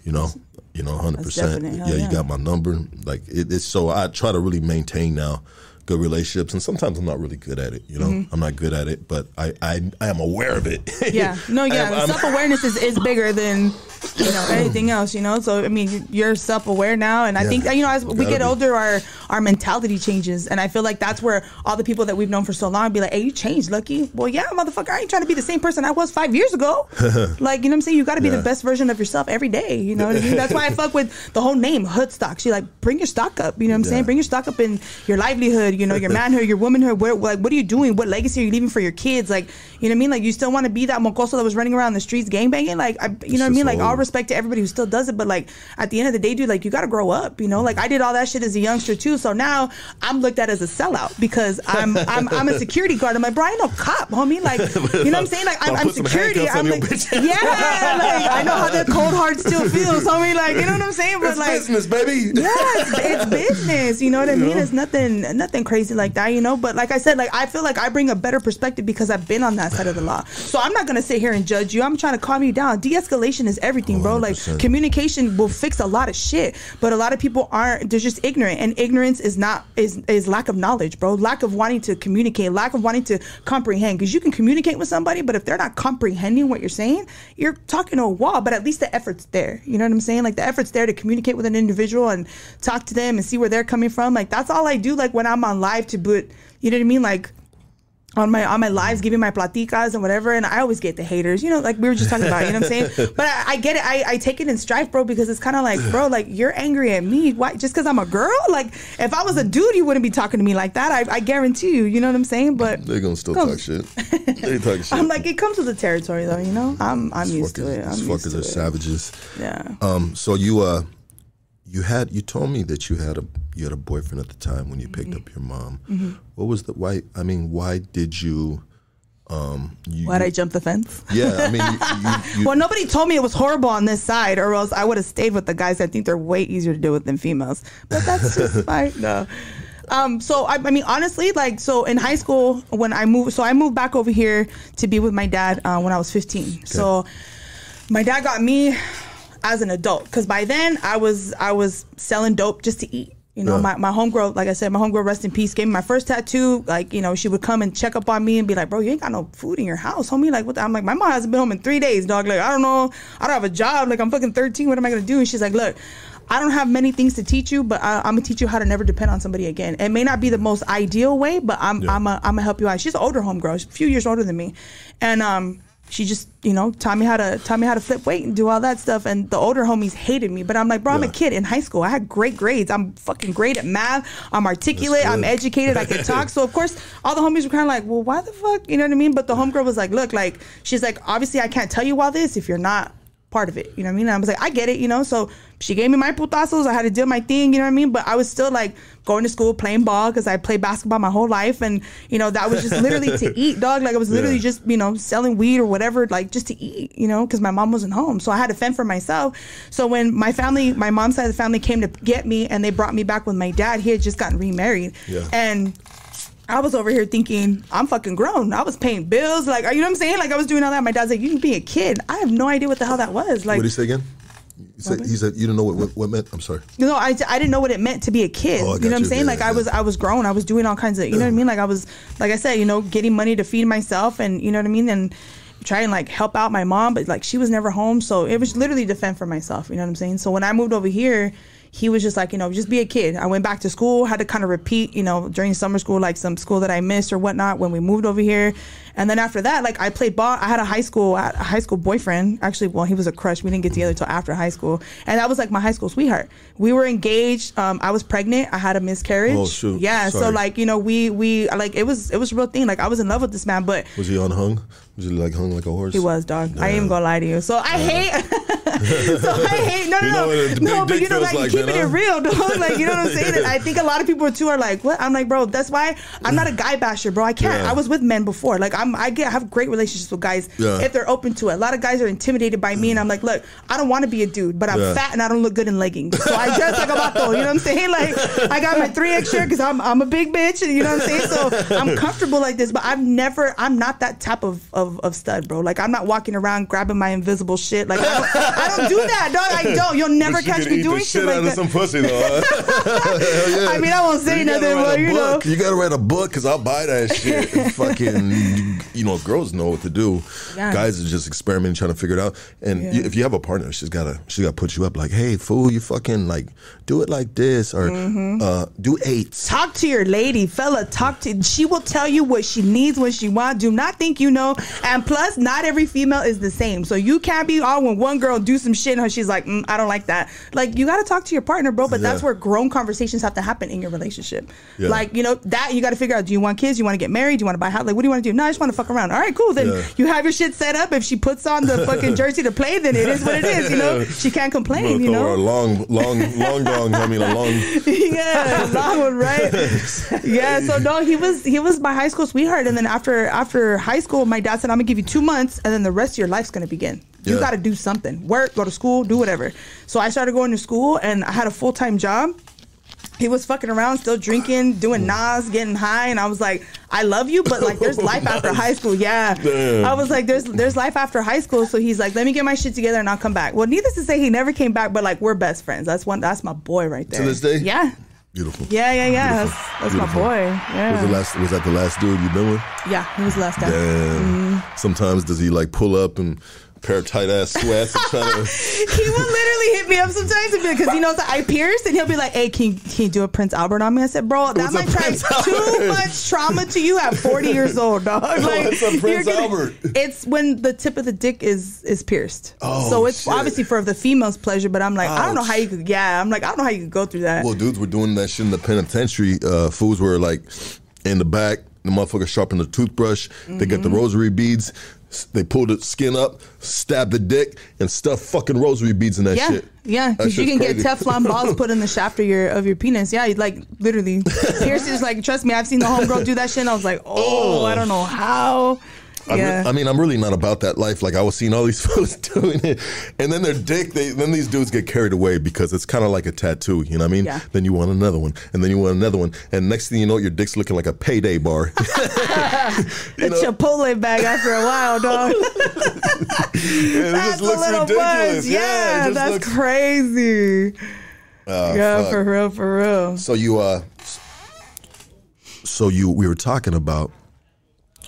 You know, you know, hundred percent. definite. Yeah, you got my number. Like it, it's so I try to really maintain now good relationships, and sometimes I'm not really good at it. You know, I'm not good at it, but I I, I am aware of it. Mm-hmm. Yeah. No, yeah. I'm- I'm- Self awareness is, is bigger than you know anything else you know? So i mean you're self-aware now and i Yeah. think that, you know as we get be. older our our mentality changes and i feel like that's where all the people that we've known for so long be like hey you changed lucky. Well yeah motherfucker i ain't trying to be the same person i was five years ago. Like you know what i'm saying? You got to be Yeah. the best version of yourself every day you know what i mean? That's why i fuck with the whole name hood stock. She like bring your stock up you know what i'm Yeah. saying? Bring your stock up in your livelihood you know your manhood your womanhood where like what are you doing? What legacy are you leaving for your kids? Like you know what i mean? Like you still want to be that mocoso that was running around the streets gangbanging? Like I, you know what i mean? like all respect to everybody who still does it but like at the end of the day dude like you got to grow up you know? Like i did all that shit as a youngster too. So now i'm looked at as a sellout because i'm i'm, I'm a security guard. I'm like bro i ain't no cop homie. Like you know what i'm saying? Like i'm, I'm security. i'm like yeah like i know how the cold heart still feels homie like you know what i'm saying? But It's like business, baby. yeah, it's, it's business. You know what I mean? It's nothing, nothing crazy like that. You know, but like I said, like I feel like I bring a better perspective because I've been on that side of the law. So I'm not gonna sit here and judge you. I'm trying to calm you down. De-escalation is everything, bro. Like 100%. communication will fix a lot of shit, but a lot of people aren't. They're just ignorant, and ignorance is not is is lack of knowledge, bro. Lack of wanting to communicate, lack of wanting to comprehend. Because you can communicate with somebody, but if they're not comprehending what you're saying, you're talking to a wall. But at least the effort's there. You know what I'm saying? Like the effort's there to communicate with an individual and talk to them and see where they're coming from. Like that's all I do. Like when I'm on live to boot. you know what I mean? Like on my on my lives, giving my platicas and whatever, and I always get the haters. You know, like we were just talking about. You know what I'm saying? But I, I get it. I, I take it in strife, bro, because it's kind of like, bro, like you're angry at me. Why? Just because I'm a girl? Like if I was a dude, you wouldn't be talking to me like that. I, I guarantee you. You know what I'm saying? But They're gonna still talk shit. They talk shit. I'm like, it comes with the territory, though. You know, I'm I'm These used to it. I'm these used fuckers to are it. savages. Yeah. Um, so you uh, you had you told me that you had a you had a boyfriend at the time when you picked Mm-hmm. up your mom. What was the why? I mean, why did you? Um, you, Why'd I jump the fence? Yeah, I mean, you, you, Well, nobody told me it was horrible on this side, or else I would have stayed with the guys. I think they're way easier to deal with than females. But that's just fine. No. Um, so I, I mean, honestly, like, so in high school when I moved, so I moved back over here to be with my dad uh, when I was 15. So my dad got me as an adult because by then I was I was selling dope just to eat. You know, Yeah. my, my homegirl, like I said, my homegirl, rest in peace, gave me my first tattoo. Like, you know, she would come and check up on me and be like, bro, you ain't got no food in your house, homie. Like, what the? I'm like, my mom hasn't been home in three days, dog. Like, I don't know. I don't have a job. Like, I'm fucking 13. What am I going to do? And she's like, look, I don't have many things to teach you, but I, I'm going to teach you how to never depend on somebody again. It may not be the most ideal way, but I'm, Yeah. I'm, a, I'm going to help you out. She's an older homegirl. She's a few years older than me. And, um, she just, you know, taught me how to taught me how to flip weight and do all that stuff. And the older homies hated me, but I'm like, bro, I'm Yeah. a kid in high school. I had great grades. I'm fucking great at math. I'm articulate. I'm educated. I can talk. So of course, all the homies were kind of like, well, why the fuck? You know what I mean? But the homegirl was like, look, like she's like, obviously, I can't tell you all this if you're not part of it. You know what I mean? And I was like, I get it. You know, so she gave me my putazos. I had to do my thing. You know what I mean? But I was still like going to school playing ball because I played basketball my whole life, and you know that was just literally to eat, dog. Like I was literally Yeah. just you know selling weed or whatever, like just to eat. You know, because my mom wasn't home, so I had to fend for myself. So when my family, my mom's side of the family came to get me, and they brought me back with my dad. He had just gotten remarried, Yeah. and. I was over here thinking I'm fucking grown. I was paying bills, like you know what I'm saying. Like I was doing all that. My dad's like, "You can be a kid." I have no idea what the hell that was. Like what did he say again? He said, he said you don't know what, what what meant. I'm sorry. you know, I, I didn't know what it meant to be a kid. Oh, you know what I'm you. saying? Yeah, like I was I was grown. I was doing all kinds of you know what I mean? Like I was like I said, you know, getting money to feed myself and you know what I mean? And try and like help out my mom, but like she was never home. So it was literally defend for myself, you know what I'm saying? So when I moved over here, he was just like, you know, just be a kid. I went back to school, had to kind of repeat, you know, during summer school, like some school that I missed or whatnot when we moved over here. And then after that, like I played ball. I had a high school, a high school boyfriend. Actually, well, he was a crush. We didn't get together till after high school, and that was like my high school sweetheart. We were engaged. Um, I was pregnant. I had a miscarriage. Oh, shoot. Yeah. So like you know, we we like it was it was a real thing. Like I was in love with this man, but Was he unhung? Was he like hung like a horse? he was dog. I ain't even gonna lie to you. So I hate. so I hate. No, no, You no, know what no. But you know, like, like, keeping man, it real, dog. Like you know what I'm saying. And I think a lot of people too are like, what? I'm like, bro. That's why I'm not a guy basher, bro. I can't. Yeah. I was with men before. Like I'm. I get I have great relationships with guys Yeah. if they're open to it. A lot of guys are intimidated by me, and I'm like, look, I don't want to be a dude, but I'm Yeah. fat and I don't look good in leggings. So I dress like a vato. You know what I'm saying? Like I got my three X shirt because I'm I'm a big bitch, and you know what I'm saying. So I'm comfortable like this, but I've never. I'm not that type of of, of stud, bro. Like I'm not walking around grabbing my invisible shit. Like I don't, I I don't do that, dog. I don't. You'll never you catch me doing shit shit like out that. of some pussy though. huh? Yeah. I mean, I won't say You nothing, but you know. You gotta write a book because I'll buy that shit. Fucking, you know, girls know what to do. Yeah. Guys are just experimenting, trying to figure it out. And Yeah. you, if you have a partner, she's gotta, she gotta put you up. Like, hey, fool, you fucking like do it like this, or Mm-hmm. uh, do eights. Talk to your lady, fella. Talk to. She will tell you what she needs, what she wants. Do not think you know. And plus, not every female is the same. So you can't be all when one girl do some shit and she's like, mm, I don't like that. Like you got to talk to your partner, bro. But that's where grown conversations have to happen in your relationship. Yeah. Like you know that you got to figure out. Do you want kids? Do you want to get married? Do you want to buy a house? Like what do you want to do? No, I just want to fuck around. All right, cool. Then Yeah. you have your shit set up. If she puts on the fucking jersey to play, then it is what it is. You know, she can't complain. You Or a know. long, long, long dong. I mean, a long. yeah, long one, right? yeah. So no, he was he was my high school sweetheart, and then after after high school, my dad said, "I'm gonna give you two months, and then the rest of your life's gonna begin. You Yeah. got to do something, work, go to school, do whatever." So I started going to school, and I had a full time job. He was fucking around, still drinking, doing mm. Nas, getting high, and I was like, "I love you, but like, there's life after high school." Yeah, Damn. I was like, "There's there's life after high school." So he's like, "Let me get my shit together, and I'll come back." Well, needless to say, he never came back, but like, we're best friends. That's one. That's my boy right there. To this day? Yeah. Beautiful. Yeah, yeah, yeah. Beautiful. That's, that's my Beautiful. boy. Was the Yeah. last? Was that the last dude you've been with? Yeah, he was the last guy. Damn. Mm-hmm. Sometimes does he like pull up and pair of tight ass sweats and try to? He would literally hit me up sometimes because he knows that I pierced, and he'll be like, "Hey, can you, can you do a Prince Albert on me?" I said, "Bro, that What's might try too much trauma to you at 40 years old, dog." Like, What's a Prince Albert? It's when the tip of the dick is is pierced. Oh, so it's shit. obviously for the female's pleasure, but I'm like, I don't know how you could. Yeah, I'm like, I don't know how you could go through that. Well, dudes were doing that shit in the penitentiary. Uh, fools were like in the back. The motherfucker sharpened the toothbrush. They got the Mm-hmm. rosary beads. They pull the skin up, stab the dick, and stuff fucking rosary beads in that Yeah, shit. yeah, because you can crazy. get Teflon balls put in the shaft of your of your penis. Yeah, like literally. Piercers, like, trust me, I've seen the homegirl do that shit. and I was like, oh, oh I don't know how. I'm re- I mean, I'm really not about that life. Like I was seeing all these folks doing it, and then their dick. They then these dudes get carried away because it's kind of like a tattoo. You know what I mean? Yeah. Then you want another one, and then you want another one, and next thing you know, your dick's looking like a payday bar. the Chipotle bag after a while, dog. it that's just looks a little ridiculous. it Yeah, that's looks- crazy. Ah, yeah, fuck. for real, for real. So you uh so you we were talking about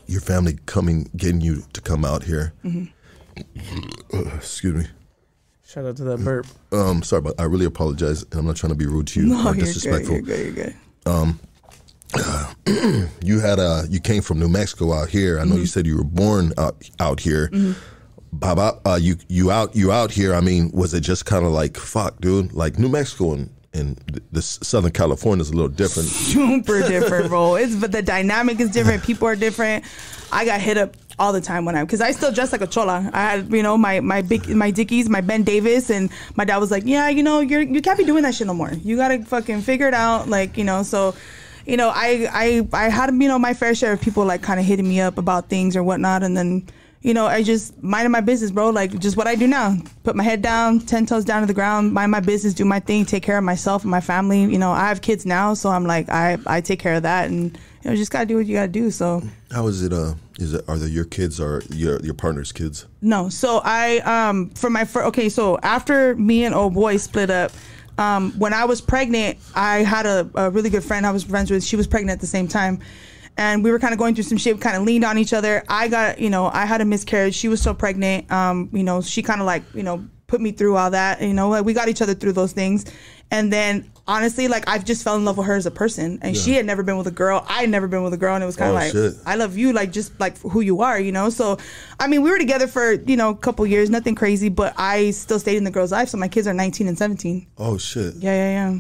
your family coming getting you to come out here. Mm-hmm. Uh, excuse me. Shout out to that burp. Um sorry but I really apologize and I'm not trying to be rude to you No, or you're good. disrespectful. You're good. You're good. Um, You had uh you came from New Mexico out here. I know Mm-hmm. you said you were born out out here. Baba, uh, you you out you out here. I mean, was it just kind of like fuck, dude? Like New Mexico and and the, Southern California is a little different. super different, bro. It's but the dynamic is different. People are different. I got hit up all the time when I because I still dress like a chola. I had you know my my big my dickies, my Ben Davis, and my dad was like, yeah, you know you're you can't be doing that shit no more. You gotta fucking figure it out, like you know. So, you know, I I I had you know my fair share of people like kind of hitting me up about things or whatnot, and then. You know, I just minded my business, bro. Like just what I do now. Put my head down, ten toes down to the ground, mind my business, do my thing, take care of myself and my family. You know, I have kids now, so I'm like, I I take care of that, and you know, just gotta do what you gotta do. So How is it? Uh, is it are they your kids or your your partner's kids? no, so I um for my first okay, so after me and old boy split up, um when I was pregnant, I had a, a really good friend I was friends with. She was pregnant at the same time. And we were kind of going through some shit, We kind of leaned on each other. I got, you know, I had a miscarriage. She was still pregnant. Um, you know, she kind of like, you know, put me through all that. You know, like we got each other through those things. And then honestly, like I've just fell in love with her as a person. And she had never been with a girl. I had never been with a girl. And it was kind of Oh, like, shit. I love you, like just like who you are, you know. So, I mean, we were together for you know a couple years, nothing crazy, but I still stayed in the girl's life. So my kids are 19 and 17. Oh shit! Yeah, yeah,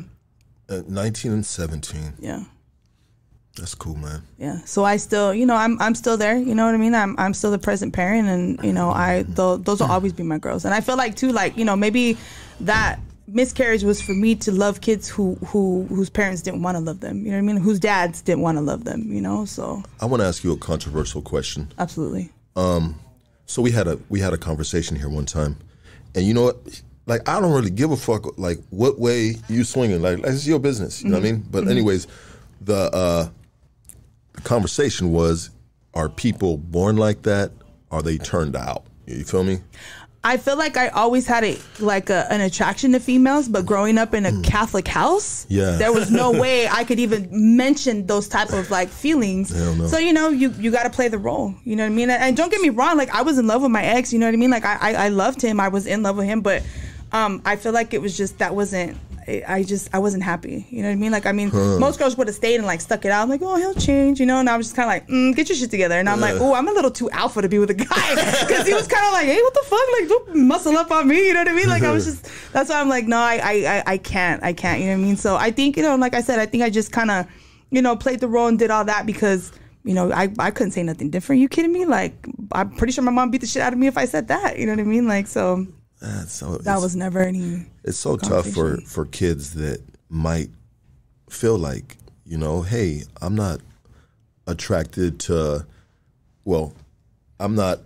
yeah, Uh, Nineteen and seventeen. yeah, That's cool, man. yeah. So I still, you know, I'm I'm still there. You know what I mean? I'm I'm still the present parent, and you know, I th- those will always be my girls. And I feel like too, like you know, maybe that miscarriage was for me to love kids who who whose parents didn't want to love them. You know what I mean? Whose dads didn't want to love them. You know? So I want to ask you a controversial question. absolutely. Um, So we had a we had a conversation here one time, and you know what? Like I don't really give a fuck like what way you swinging. Like it's your business. You know what I mean? But anyways, the uh, the conversation was: Are people born like that? Are they turned out? You feel me? I feel like I always had a like a, an attraction to females, but growing up in a Catholic house. Yeah. there was no way I could even mention those type of like feelings. No. So you know, you you got to play the role. You know what I mean? And, and don't get me wrong, like I was in love with my ex. You know what I mean? Like I, I I loved him. I was in love with him, but um, I feel like it was just that wasn't. I just I wasn't happy. You know what I mean? Like I mean, most girls would have stayed and like stuck it out. I'm like, oh, he'll change, you know. And I was just kind of like, mm, get your shit together. And I'm like, oh, I'm a little too alpha to be with a guy because he was kind of like, hey, what the fuck? Like, don't muscle up on me. You know what I mean? Like I was just. That's why I'm like, no, I I I, I can't. I can't. You know what I mean? So I think you know, like I said, I think I just kind of, you know, played the role and did all that because. You know, I, I couldn't say nothing different. You kidding me? Like, I'm pretty sure my mom beat the shit out of me if I said that. You know what I mean? Like, so That's so, that was never any. It's so tough for for kids that might feel like you know, hey, I'm not attracted to. Well, I'm not.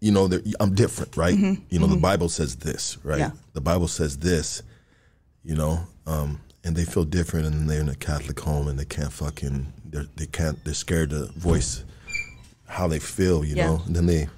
You know, I'm different, right? You know, the Bible says this, right? Mm-hmm. Yeah. The Bible says this. You know, um, and they feel different, and they're in a Catholic home, and they can't fucking. They're, they can't. They're scared to voice how they feel. You Yeah. know, and then they.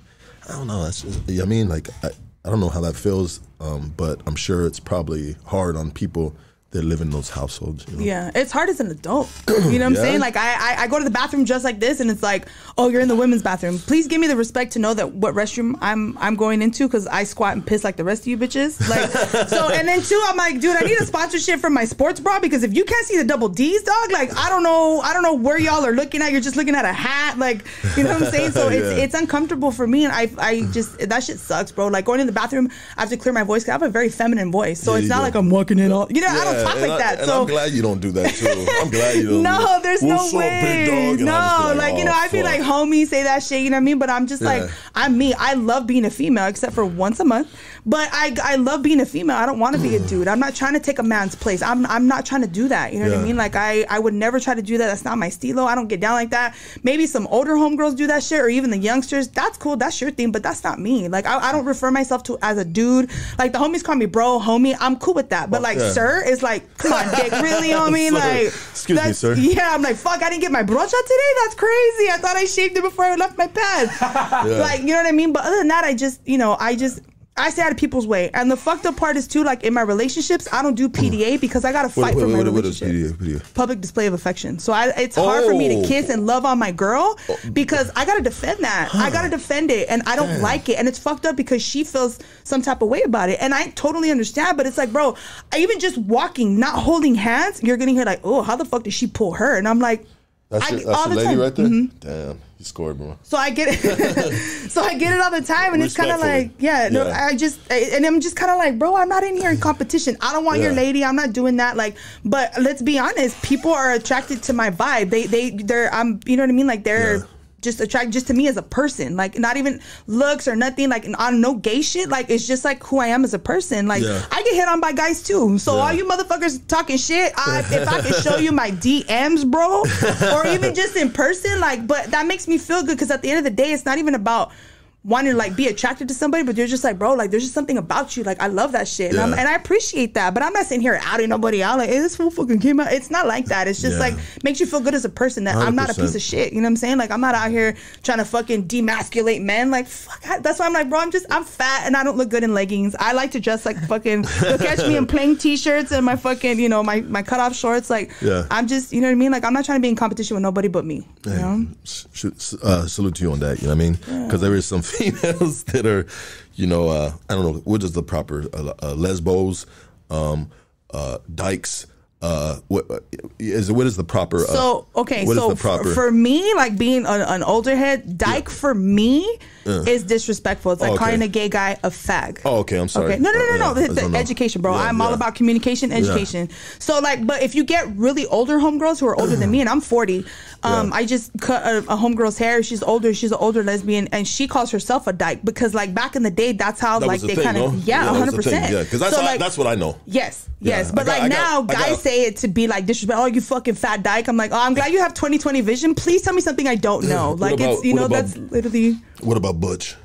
I don't know. That's just, I mean, like I, I don't know how that feels, um, but I'm sure it's probably hard on people that live in those households. You know? Yeah, it's hard as an adult. You know what I'm saying? Like I, I I go to the bathroom just like this, and it's like, oh, you're in the women's bathroom. Please give me the respect to know that what restroom I'm I'm going into because I squat and piss like the rest of you bitches. Like so, and then two, I'm like, dude, I need a sponsorship from my sports bra because if you can't see the double D's, dog, like I don't know, I don't know where y'all are looking at. You're just looking at a hat, like you know what I'm saying? So it's Yeah. it's uncomfortable for me, and I I just that shit sucks, bro. Like going in the bathroom, I have to clear my voice. I have a very feminine voice, so Yeah, it's not like I'm walking in all. You know, I don't talk like I- that. So I'm glad you don't do that too. I'm glad you don't. no, there's What's no way. big dog? And no, be like, you oh, know, oh, I'd be like, homie, say that shit. You know what I mean? But I'm just like, I'm me. I love being a female, except for once a month. But I, I love being a female. I don't want to be a mm. dude. I'm not trying to take a man's place. I'm, I'm not trying to do that. You know what I mean? Like, I, I would never try to do that. That's not my stilo. I don't get down like that. Maybe some older homegirls do that shit, or even the youngsters. That's cool. That's your thing. But that's not me. Like, I, I don't refer myself to as a dude. Like the homies call me bro, homie. I'm cool with that. But oh, like, yeah. sir is like, come on, dick, really, homie? Like, Excuse me, sir. Yeah, I'm like, fuck, I didn't get my brocha today. That's crazy. I thought I shaved it before I left my pad. Like, you know what I mean? But other than that, I just, you know, I just. I stay out of people's way, and the fucked up part is too. Like in my relationships, I don't do PDA because I gotta fight for my what, what is relationship PDA? PDA? public display of affection. So I, it's hard for me to Oh. kiss and love on my girl because I gotta defend that. I gotta defend it, and I don't like it, and it's fucked up because she feels some type of way about it, and I totally understand. But it's like, bro, even just walking, not holding hands, you're getting here like, oh, how the fuck did she pull her? And I'm like, That's I- your, that's all your the lady time. right there. Mhm. Damn, you scored, bro. So I get it. so I get it all the time, and it's kind of like, yeah, no, Yeah. I just, I- and I'm just kind of like, bro, I'm not in here in competition. I don't want your lady. I'm not doing that. Like, but let's be honest, people are attracted to my vibe. They, they, they're, I'm, you know what I mean? Like they're. Yeah. Just attracted just to me as a person, like not even looks or nothing, like on no gay shit. Like it's just like who I am as a person. Like Yeah. I get hit on by guys too. So Yeah. all you motherfuckers talking shit, I, if I can show you my DMs, bro, or even just in person, like, but that makes me feel good because at the end of the day, it's not even about wanting to like be attracted to somebody, but you're just like, bro, like there's just something about you. Like I love that shit, and, Yeah. and I appreciate that. But I'm not sitting here outing nobody out like, hey, this fool fucking came out. It's not like that. It's just Yeah. like makes you feel good as a person that I'm not a piece of shit. You know what I'm saying? Like I'm not out here trying to fucking demasculate men. Like fuck, I- that's why I'm like, bro, I'm just I'm fat and I don't look good in leggings. I like to dress like fucking. You'll catch me in plain t-shirts and my fucking, you know, my my cutoff shorts. Like Yeah. I'm just, you know what I mean? Like I'm not trying to be in competition with nobody but me. You Hey, know? s- sh- uh, salute to you on that. You know what I mean? Because there is some females that are, you know, uh, I don't know what is the proper uh, uh, lesbos, um, uh, dykes. Uh, what uh, is what is the proper? Uh, So okay, so proper? for me, like being an, an older head, dyke for me is disrespectful. It's like Oh, okay. calling a gay guy a fag. oh, okay. I'm sorry. Okay. No, no, no, Uh, no, yeah, The, the education, bro. Yeah, I'm all about communication, education. So, like, but if you get really older homegirls who are older than me, and I'm 40, um, Yeah. I just cut a, a homegirl's hair. She's older. She's an older lesbian, and she calls herself a dyke because, like, back in the day, that's how That like the they kind of no? yeah, that hundred the thing, percent. Yeah, because that's so, like, that's what I know. Yes, yes. But got- like now, guys got- say it to be like disrespect. Oh, you fucking fat dyke. I'm like, oh, I'm glad you have 2020 vision. Please tell me something I don't know. Like about- it's you know about- that's literally. What about Butch?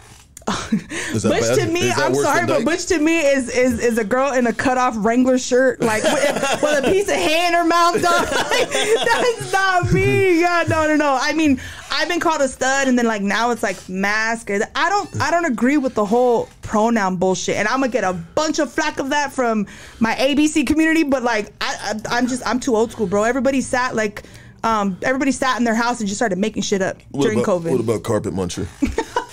Butch bad? to me, I'm sorry, but? Butch to me is is is a girl in a cut off Wrangler shirt, like with, with a piece of hair in her mouth. Dog. Like, that's not me. Yeah, no, no, no. I mean, I've been called a stud, and then like now it's like mask. I don't, I don't agree with the whole pronoun bullshit, and I'm gonna get a bunch of flack of that from my ABC community. But like, I, I I'm just, I'm too old school, bro. Everybody sat like. Um, everybody sat in their house and just started making shit up What during about, COVID. What about carpet muncher?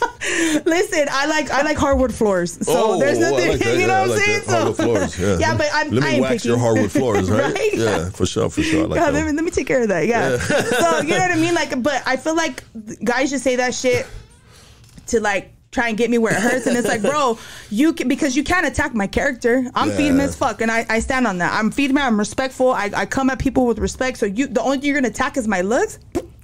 Listen, I like I like hardwood floors, so oh, there's oh, nothing. like you know I what I'm like saying? that. Hardwood floors. Yeah. yeah, but I'm. Let me wax picky. your hardwood floors, right? Right? Yeah, for sure, for sure. I like yeah, let me, let me take care of that. Yeah. so you know what I mean? Like, but I feel like guys just say that shit to like try and get me where it hurts, and it's like, bro, you can, because you can't attack my character. I'm Yeah. feeding as fuck, and I, I stand on that. I'm feeding man. I'm respectful. I, I come at people with respect. So you, the only thing you're gonna attack is my looks.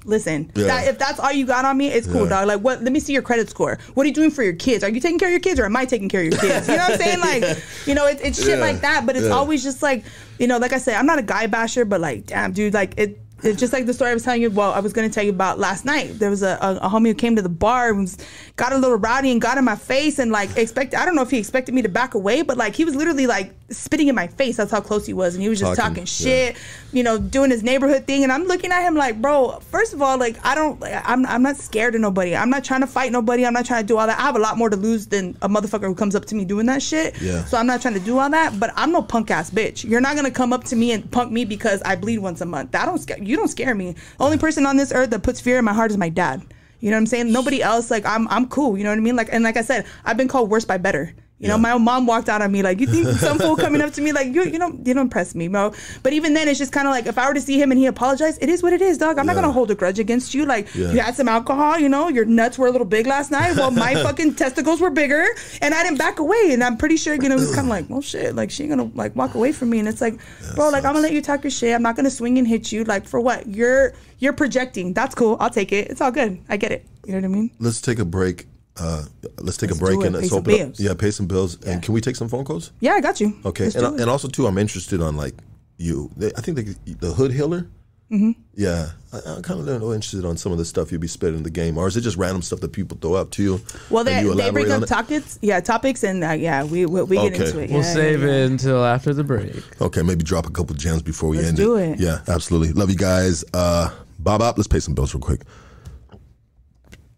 Listen, Yeah. that, if that's all you got on me, it's cool, Yeah. dog. Like, what? Let me see your credit score. What are you doing for your kids? Are you taking care of your kids, or am I taking care of your kids? You know what I'm saying? Like, you know, it, it's shit Yeah. like that. But it's Yeah. always just like, you know, like I said, I'm not a guy basher, but like, damn, dude, like it. It's just like the story I was telling you. Well, I was going to tell you about last night. There was a, a, a homie who came to the bar and was, got a little rowdy and got in my face and like expect. I don't know if he expected me to back away, but like he was literally like spitting in my face. That's how close he was, and he was just Talking, talking, shit. You know, doing his neighborhood thing, and I'm looking at him like, bro. First of all, like I don't. Like, I'm I'm not scared of nobody. I'm not trying to fight nobody. I'm not trying to do all that. I have a lot more to lose than a motherfucker who comes up to me doing that shit. Yeah. So I'm not trying to do all that. But I'm no punk ass bitch. You're not gonna come up to me and punk me because I bleed once a month. That don't scare. You don't scare me. Only person on this earth that puts fear in my heart is my dad. You know what I'm saying? Nobody else. Like I'm I'm cool. You know what I mean? Like and like I said, I've been called worse by better. You know, Yeah. my mom walked out on me like, you think some fool coming up to me like you you don't you don't impress me, bro. But even then, it's just kind of like if I were to see him and he apologized, it is what it is, dog. I'm not gonna hold a grudge against you. Like Yeah. you had some alcohol, you know, your nuts were a little big last night. Well, my fucking testicles were bigger, and I didn't back away. And I'm pretty sure you know it was kind of like, well, shit, like she ain't gonna like walk away from me. And it's like, bro, like I'm gonna let you talk your shit. I'm not gonna swing and hit you. Like for what? You're you're projecting. That's cool. I'll take it. It's all good. I get it. You know what I mean? Let's take a break. Uh, let's take Let's a break and let's some open up. bills. Yeah, pay some bills. And can we take some phone calls? Yeah, I got you. Okay, Let's and, do and also too, I'm interested on like you. they- I think the, the hood healer. Mm-hmm. Yeah, I, I'm kind of interested on some of the stuff you be spitting in the game, or is it just random stuff that people throw up to you? Well, they, you they bring up topics, yeah, topics, and uh, yeah, we we, we get Okay. into it. We'll Yeah, save yeah, yeah. it until after the break. Okay, maybe drop a couple gems before we Let's end do it. it. Yeah, absolutely. Love you guys. Uh, Bob up. Let's pay some bills real quick.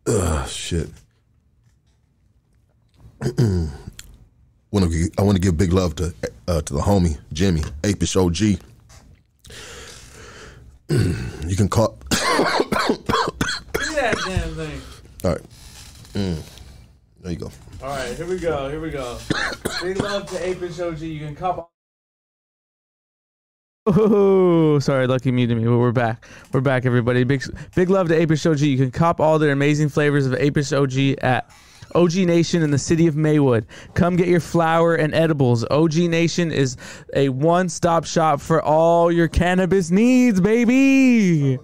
Ugh, shit. want to I want to give big love to uh, to the homie Jimmy Apeish OG. you can call. that damn thing. All right. Mm. There you go. All right, here we go. Here we go. Big love to Apeish OG. You can cop. Oh, sorry, Lucky muted me, but we're back. We're back, everybody. Big, big love to Apeish OG. You can cop all their amazing flavors of Apeish OG at OG Nation in the city of Maywood. Come get your flower and edibles. OG Nation is a one-stop shop for all your cannabis needs, baby.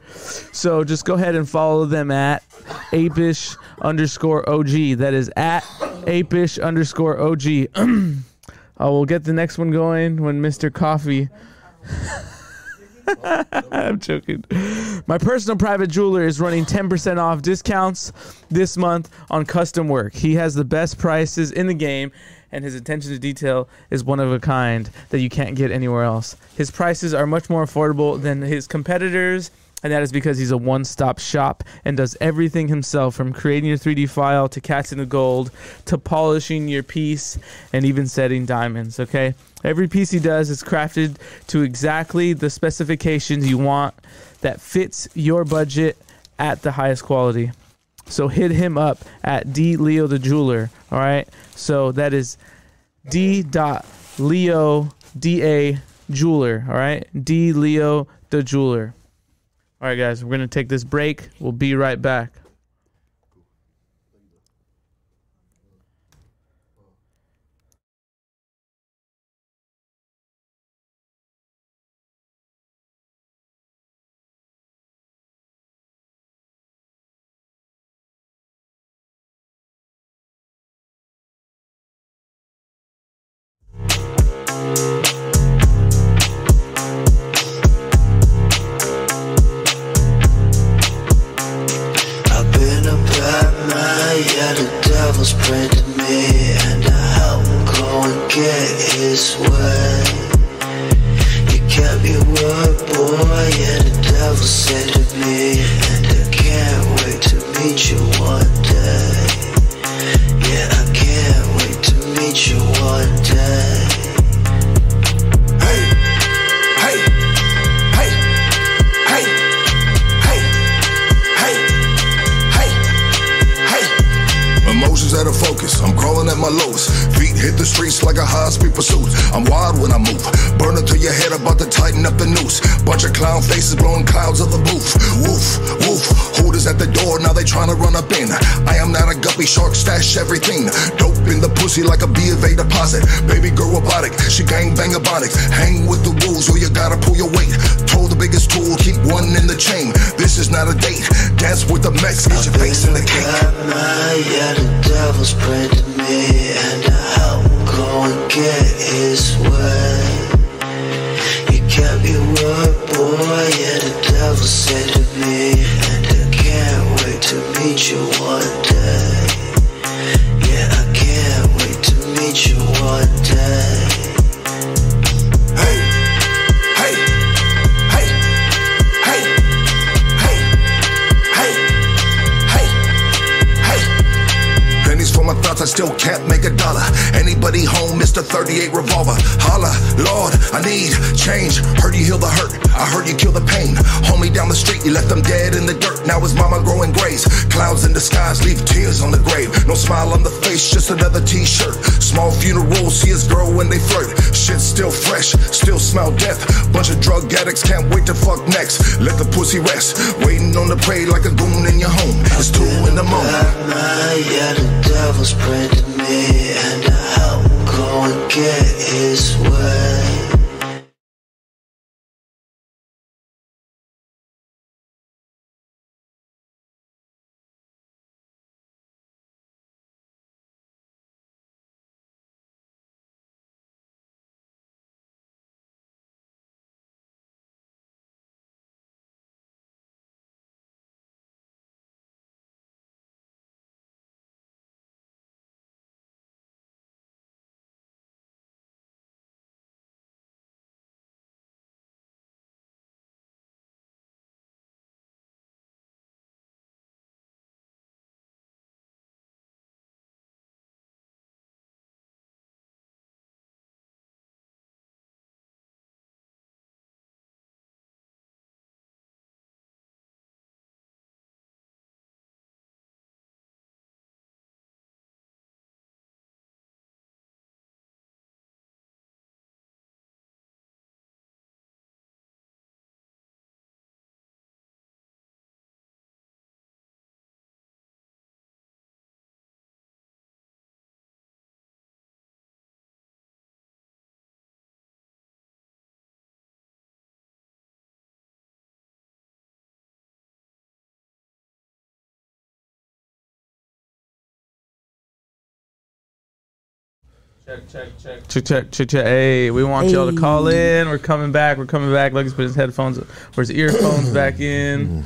So just go ahead and follow them at apeish underscore OG. That is at apeish underscore OG. I will get the next one going when Mr. Coffee. I'm joking. My personal private jeweler is running 10% off discounts this month on custom work. He has the best prices in the game, and his attention to detail is one of a kind that you can't get anywhere else. His prices are much more affordable than his competitors. And that is because he's a one stop shop and does everything himself from creating your 3D file to casting the gold to polishing your piece and even setting diamonds. Okay? Every piece he does is crafted to exactly the specifications you want that fits your budget at the highest quality. So hit him up at D Leo the Jeweler. All right? So that is D dot Leo D A Jeweler. All right? D Leo the Jeweler. All right, guys, we're going to take this break. We'll be right back. Fresh, still smell death. Bunch of drug addicts can't wait to fuck next. Let the pussy rest, waiting on the prey like a goon in your home. It's two in the morning. Yeah, the devil's praying to me, and I'm gonna get his way. Check, check, check. Check, check, check, check. Hey, we want y'all to call in. We're coming back. We're coming back. Lucas put his headphones or his earphones back in.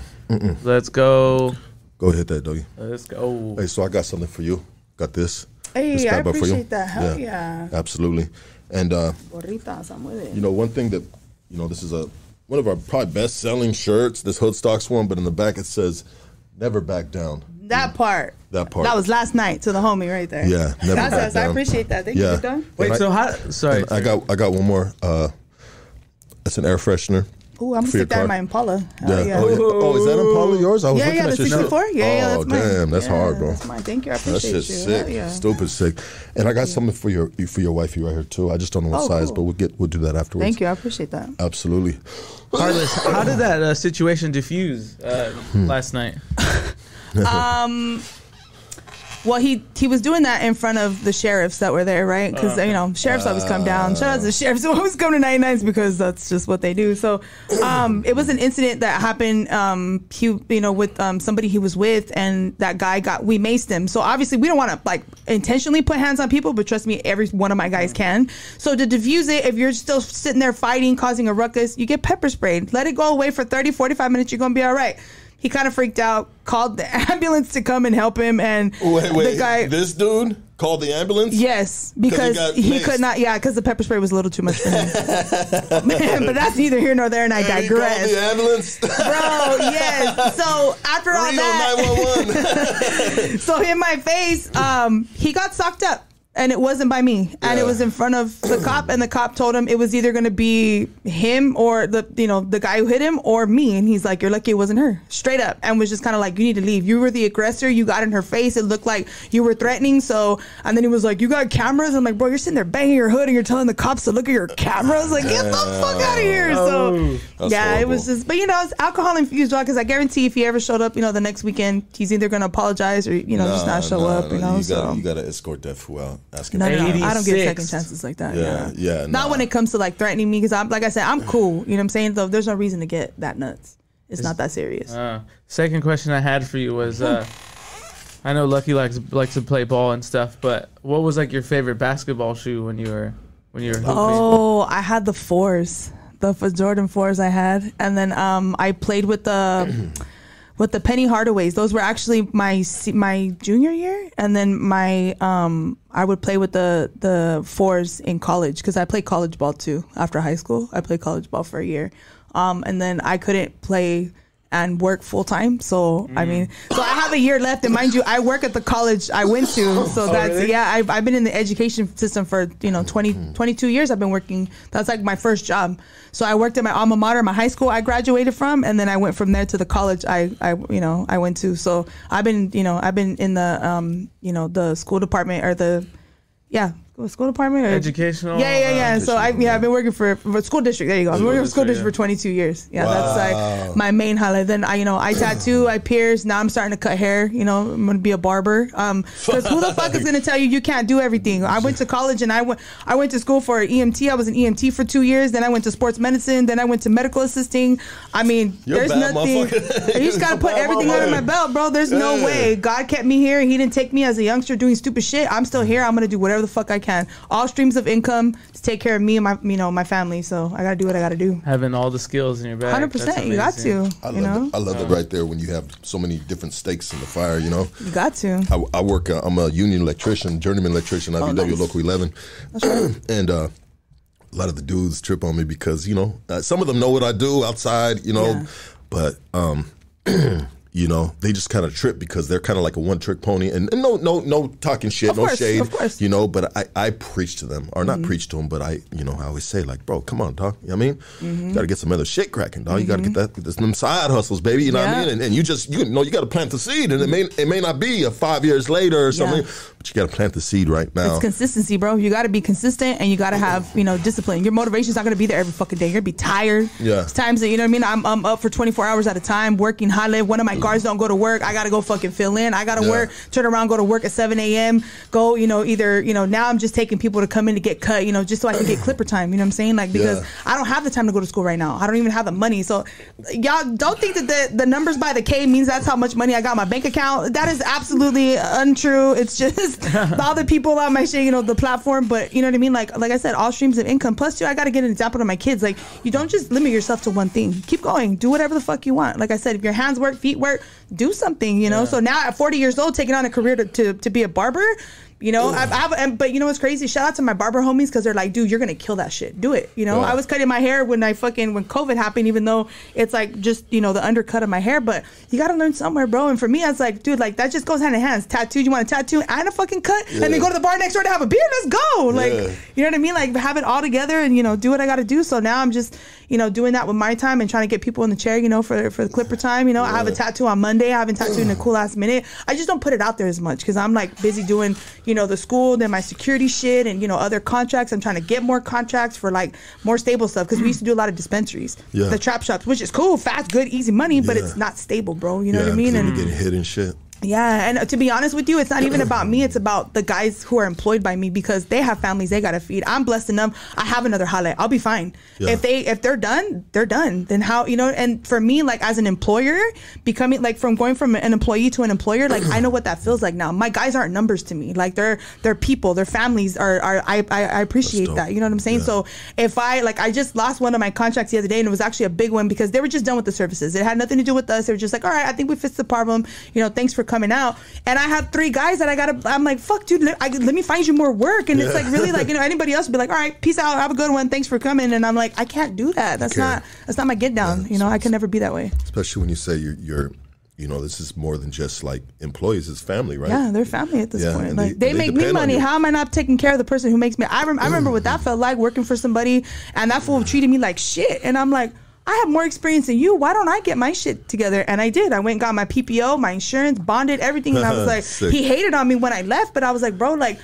Let's go. Go hit that, doggy. Let's go. Hey, so I got something for you. Got this. Hey, This I bad for you? appreciate that. Hell yeah. Absolutely. And uh, Gorritas, I'm with it. you know, one thing that you know, this is a one of our probably best selling shirts. This hood stocks one, but in the back it says "Never back down." that part. That part. That was last night to the homie right there. Yeah, never back Gracias. I down. appreciate that. Thank Yeah. you. Done. Wait, And I- so how? Sorry. I got I got one more. Uh, it's an air freshener. Ooh, I'm gonna For your stick that in my Impala. Yeah. Hell yeah. Oh, yeah. oh, is that Impala yours? I was Yeah, looking yeah, at the your shit. 64. Yeah, yeah, oh, that's mine. damn, that's Yeah, hard, bro. That's mine. Thank you. I That appreciate shit's you. sick, Hell yeah. stupid sick. And I got something for your for your wifey right here too. I just don't know what Oh, size, cool. but we'll get we'll do that afterwards. Thank you. I appreciate that. Absolutely. Carlos, how did that uh, situation diffuse uh, Hmm. last night? Well, he he was doing that in front of the sheriffs that were there, right? Because you know sheriffs always come down. Shout out to the sheriffs who always come to 99s because that's just what they do. So, um, it was an incident that happened. Um, he you know with um somebody he was with, and that guy got we maced him. So obviously we don't want to like intentionally put hands on people, but trust me, every one of my guys can. So to diffuse it, if you're still sitting there fighting, causing a ruckus, you get pepper sprayed. Let it go away for 30, 45 minutes. You're gonna be all right. He kind of freaked out, called the ambulance to come and help him, and the guy. this dude called the ambulance. Yes, because got he, could not. Yeah, because the pepper spray was a little too much for him. Man, but that's neither here nor there, and I He called digress, the ambulance. bro. Yes. So after all that, so in my face, um, he got socked up. And it wasn't by me. And it was in front of the cop and the cop told him it was either going to be him or the you know the guy who hit him or me. And he's like you're lucky it wasn't her. Straight up. And was just kind of like you need to leave. You were the aggressor. You got in her face. It looked like you were threatening. So and then he was like you got cameras? I'm like bro you're sitting there banging your hood and you're telling the cops to look at your cameras? Like get the fuck out of here. So oh. That's yeah it was just but you know it's alcohol infused because i guarantee if he ever showed up you know the next weekend he's either going to apologize or you know just not show nah, up you know You so gotta, you gotta escort that fool out. Ask him. no, no, no. I don't get second chances like that. Yeah, Yeah, yeah, Not nah. when it comes to like threatening me, because I'm like I said, I'm cool. You know what I'm saying? So there's no reason to get that nuts. It's not that serious. Uh, second question I had for you was, uh, I know Lucky likes likes to play ball and stuff, but what was like your favorite basketball shoe when you were when you were hooping? Oh, I had the fours, the Jordan fours I had, and then um I played with the with the Penny Hardaways. Those were actually my my junior year, and then my um I would play with the the fours in college because I played college ball too after high school. I played college ball for a year, um and then I couldn't play and work full time. So I mean, so I have a year left, and mind you, I work at the college I went to. So that's really? yeah. I've, I've been in the education system for you know 20, 22 years. I've been working. That's like my first job. So I worked at my alma mater, my high school I graduated from, and then I went from there to the college I I you know I went to. So I've been you know I've been in the um you know the school department or the yeah school department or Educational. yeah, yeah, yeah. uh, so I yeah, I've been working for, for school district. There you go. I've been working for school district, district for 22 years. Yeah, that's like my main highlight. Then I, you know, I tattoo, I pierce. Now I'm starting to cut hair. You know, I'm gonna be a barber. Um, because who the fuck is gonna tell you you can't do everything? I went to college and I went, I went to school for EMT. I was an EMT for two years. Then I went to sports medicine. Then I went to medical assisting. I mean, You're there's bad nothing. You just gotta put everything under my belt, bro. There's no way. God kept me here. He didn't take me as a youngster doing stupid shit. I'm still here. I'm gonna do whatever the fuck I can. All streams of income to take care of me and my, you know, my family. So I gotta do what I gotta do. Having all the skills in your bag. Hundred percent, You got to. I You love know, it. I love it right there when you have so many different stakes in the fire. You know, you got to. I, I work. Uh, I'm a union electrician, journeyman electrician, IBEW Oh, nice. Local 11, and uh, a lot of the dudes trip on me because you know uh, some of them know what I do outside. You know, Yeah. but um, you know they just kind of trip because they're kind of like a one trick pony, and, and no, no, no talking shit, Of no course, shade. of course. You know, but I, I preach to them, or Mm-hmm. not preach to them, but I, you know, I always say like, bro, come on, dog. You know what I mean, Mm-hmm. you got to get some other shit cracking, dog. You got to get that, there's them side hustles, baby. You know what I mean? And, and you just, you know, you got to plant the seed, and it may, it may not be a five years later or something, but you got to plant the seed right now. It's consistency, bro. You got to be consistent and you got to have, you know, discipline. Your motivation's not going to be there every fucking day. You're going to be tired. Yeah. It's times that, you know what I mean? I'm, I'm up for 24 hours at a time working high live. One of my mm-hmm. guards don't go to work. I got to go fucking fill in. I got to Yeah. work, turn around, go to work at 7 a.m. Go, you know, either, you know, now I'm just taking people to come in to get cut, you know, just so I can get clipper time. You know what I'm saying? Like, because Yeah. I don't have the time to go to school right now. I don't even have the money. So y'all don't think that the, the numbers by the K means that's how much money I got in my bank account. That is absolutely untrue. It's just the other people on my shit, you know, the platform. But you know what I mean? Like like I said, all streams of income. Plus too, I gotta get an example to my kids. Like you don't just limit yourself to one thing. Keep going. Do whatever the fuck you want. Like I said, if your hands work, feet work, do something, you know. So now at 40 years old, taking on a career to, to, to be a barber, you know, I've, I've, and, but you know what's crazy? Shout out to my barber homies because they're like, dude, you're gonna kill that shit. Do it. You know, Yeah. I was cutting my hair when I fucking when COVID happened, even though it's like just you know the undercut of my hair. But you gotta learn somewhere, bro. And for me, I was like, dude, like that just goes hand in hand. Tattoo, you want a tattoo and a fucking cut, and then go to the bar next door to have a beer. Let's go. Like, Yeah. you know what I mean? Like have it all together and you know do what I gotta do. So now I'm just you know doing that with my time and trying to get people in the chair, you know, for for the clipper time. You know, I have a tattoo on Monday. I haven't tattooed in a cool last minute. I just don't put it out there as much because I'm like busy doing you know the school, then my security shit, and you know other contracts. I'm trying to get more contracts for like more stable stuff because we used to do a lot of dispensaries, Yeah. the trap shops, which is cool, fast, good, easy money, but Yeah. it's not stable, bro. You know yeah, what I mean? And getting hit and shit. Yeah, and to be honest with you, it's not even about me. It's about the guys who are employed by me because they have families they gotta feed. I'm blessed enough. I have another highlight. I'll be fine. Yeah. If they if they're done, they're done. Then how you know? And for me, like as an employer, becoming like from going from an employee to an employer, like I know what that feels like now. My guys aren't numbers to me. Like they're they're people. Their families are are. I I, I appreciate that. You know what I'm saying? Yeah. So if I like, I just lost one of my contracts the other day, and it was actually a big one because they were just done with the services. It had nothing to do with us. They were just like, all right, I think we fixed the problem. You know, thanks for coming out. And I have three guys that I gotta. I'm like, fuck, dude, let, I, let me find you more work. And it's like really like you know anybody else would be like, all right, peace out, have a good one, thanks for coming. And I'm like, I can't do that. That's care. not that's not my get down. You know, I can never be that way. especially when you say you're, you're you know, this is more than just like employees; it's family, right? Yeah, they're family at this Yeah, point. Like they- they, they make me money. How am I not taking care of the person who makes me? I, rem- I remember what that mm. felt like working for somebody, and that fool treated me like shit. And I'm like, I have more experience than you. Why don't I get my shit together? And I did. I went and got my PPO, my insurance, bonded, everything. And I was like, Sick. he hated on me when I left, but I was like, bro, like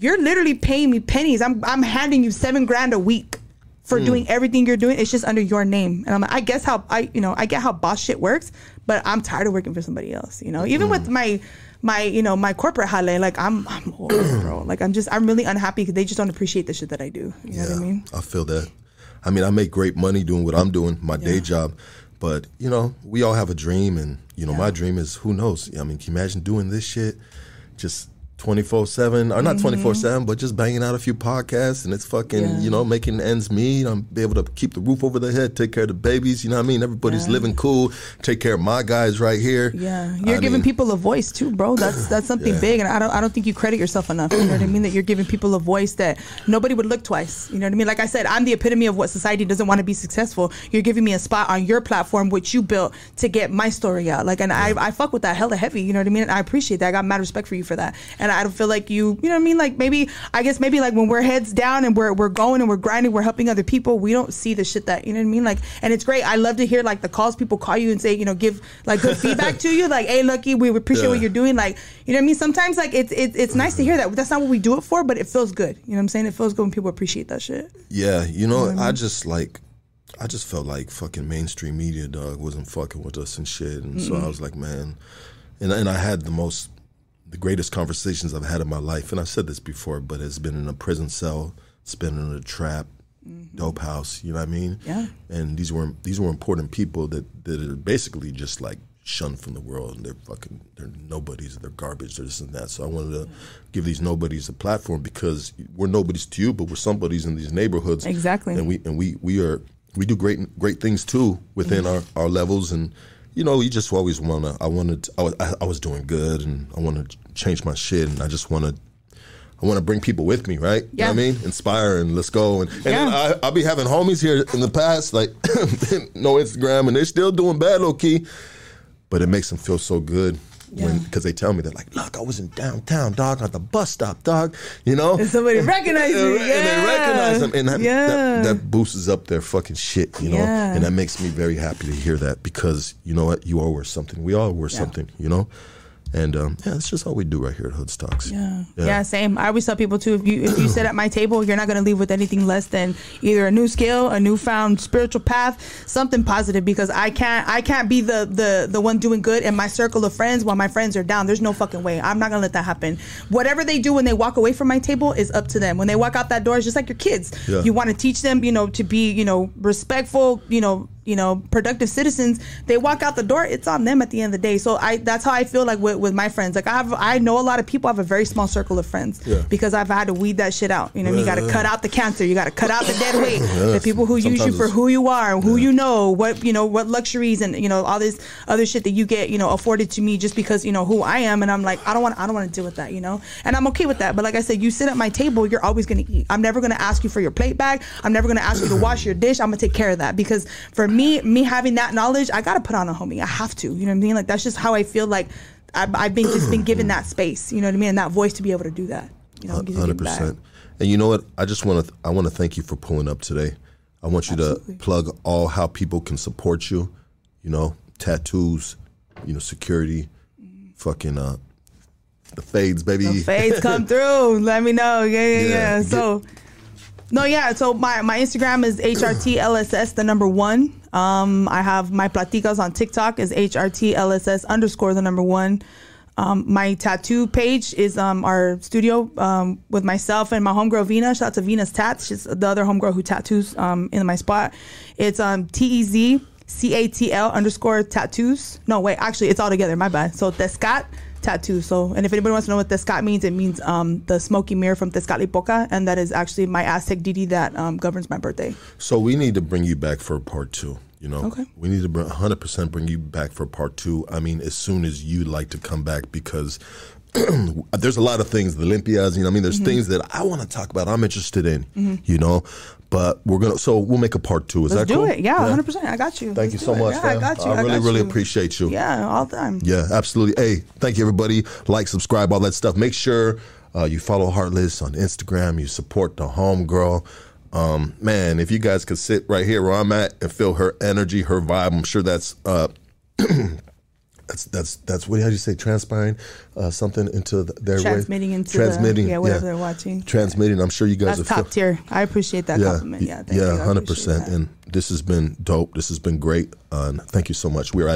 you're literally paying me pennies. I'm I'm handing you seven grand a week. For Hmm. doing everything you're doing, it's just under your name, and I'm like, I guess how I, you know, I get how boss shit works, but I'm tired of working for somebody else, you know. Even Hmm. with my my you know my corporate jale like i'm i'm it, bro like i'm just i'm really unhappy because they just don't appreciate the shit that i do you know what i mean I feel that. I mean, I make great money doing what I'm doing, my day job. But you know, we all have a dream, and you know, my dream is who knows. I mean, can you imagine doing this shit, just. 24 7 or not 24 7 but just banging out a few podcasts and it's fucking Mm-hmm. Yeah. you know making ends meet. I'm be able to keep the roof over the head take care of the babies you know what i mean? Everybody's Yeah. living cool take care of my guys right here. Yeah. You're I giving mean, people a voice too bro. That's that's something Yeah. big and i don't i don't think you credit yourself enough. You know what i mean? That you're giving people a voice that nobody would look twice. You know what i mean? Like i said i'm the epitome of what society doesn't want to be successful. You're giving me a spot on your platform which you built to get my story out. Like and i i fuck with that hella heavy you know what i mean? And i appreciate that. I got mad respect for you for that. And i don't feel like you you know what i mean? Like maybe i guess maybe like when we're heads down and we're we're going and we're grinding we're helping other people we don't see the shit that you know what i mean? Like and it's great. I love to hear like the calls people call you and say you know give like good feedback to you. Like hey lucky we appreciate what you're doing. Like you know what i mean? Sometimes like it's it's, it's nice to hear that. That's not what we do it for but it feels good. You know what i'm saying? It feels good when people appreciate that shit. Yeah, you know, I just like, I just felt like fucking mainstream media, dog, wasn't fucking with us and shit, and so I was like, man, and and I had the most, the greatest conversations I've had in my life, and I said this before, but it's been in a prison cell, it's been in a trap, mm-hmm. dope house, you know what I mean? Yeah. And these were these were important people that that are basically just like shunned from the world and they're fucking they're nobodies they're garbage they're this and that so i wanted to give these nobodies a platform because we're nobodies to you but we're somebodies in these neighborhoods Exactly. and we and we we are we do great great things too within mm-hmm. our our levels and you know you just always want to i wanted to, I, was, I, was doing good and i wanted change my shit and i just want to I want to bring people with me, right? You know Yeah. what I mean? Inspire and let's go. And, and Yeah. I, I'll be having homies here in the past, like no Instagram, and they're still doing bad low key. But it makes them feel so good when Yeah. because they tell me they're like, "Look, I was in downtown, dog, at the bus stop, dog." You know, And somebody recognized you, and, and they recognize them, and that, Yeah. that, that boosts up their fucking shit, you know. Yeah. And that makes me very happy to hear that because you know what, you are worth something. We all worth something, you know. And um, yeah, that's just all we do right here at Hood Stocks. Yeah. yeah, same. I always tell people too: if you if you sit at my table, you're not going to leave with anything less than either a new skill, a newfound spiritual path, something positive. Because I can't I can't be the the the one doing good in my circle of friends while my friends are down. There's no fucking way. I'm not gonna let that happen. Whatever they do when they walk away from my table is up to them. When they walk out that door, it's just like your kids. Yeah. You want to teach them, you know, to be you know respectful, you know. You know, productive citizens. They walk out the door. It's on them at the end of the day. So I, that's how I feel like with, with my friends. Like I have, I know a lot of people. I have a very small circle of friends Yeah. because I've had to weed that shit out. You know, you got to Yeah. cut out the cancer. You got to cut out the dead weight. The people who use you for who you are, who you know, what you know, what luxuries and you know all this other shit that you get, you know, afforded to me just because you know who I am. And I'm like, I don't want, I don't want to deal with that. You know, and I'm okay with that. But like I said, you sit at my table, you're always gonna eat. I'm never gonna ask you for your plate back. I'm never gonna ask you to wash your dish. I'm gonna take care of that because for me, me me having that knowledge, I gotta put on a homie. I have to. You know what I mean? Like that's just how I feel like. I've, I've been just been given that space, you know what I mean, and that voice to be able to do that. You know, Hundred percent. And you know what? I just want to. I want to thank you for pulling up today. I want you Absolutely. to plug all how people can support you. You know, tattoos. You know, security. Fucking uh, the fades, baby. The fades come through. Let me know. Yeah, yeah, Yeah, yeah. get- So, no, yeah. So my my Instagram is HRTLSS, the number one. Um, I have my platicas on TikTok is HRTLSS underscore the number one. Um, my tattoo page is um, our studio um, with myself and my homegirl Vina. Shout out to Vina's Tats. She's the other homegirl who tattoos um, in my spot. It's um, T E Z C A T L underscore tattoos. No, wait, actually, it's all together. My bad. So Tezcatl tattoo. So, and if anybody wants to know what Tezcatl means, it means um, the smoky mirror from Tezcatlipoca, and that is actually my Aztec deity that um, governs my birthday. So we need to bring you back for part two. You know, Okay. we need to bring 100% bring you back for part two. I mean, as soon as you'd like to come back because there's a lot of things, the limpias, you know, I mean, there's things that I want to talk about. I'm interested in, you know, but we're gonna. So we'll make a part two. Is Let's that do cool? it. Yeah, hundred percent. I got you. Thank Let's you so it. much, Yeah, fam. I got you. I really, really you. appreciate you. Yeah, all the time. Yeah, absolutely. Hey, thank you, everybody. Like, subscribe, all that stuff. Make sure uh, you follow Heartless on Instagram. You support the homegirl. Um, man, if you guys could sit right here where I'm at and feel her energy, her vibe, I'm sure that's uh, that's that's that's what how do you say transpiring uh, something into th- their Transmitting way. into the- transmitting, yeah, whatever they're watching. Transmitting. I'm sure you guys That's will top feel, tier. I appreciate that compliment. Yeah, thank yeah, hundred percent. And this has been dope. This has been great. Uh, and thank you so much. We're at.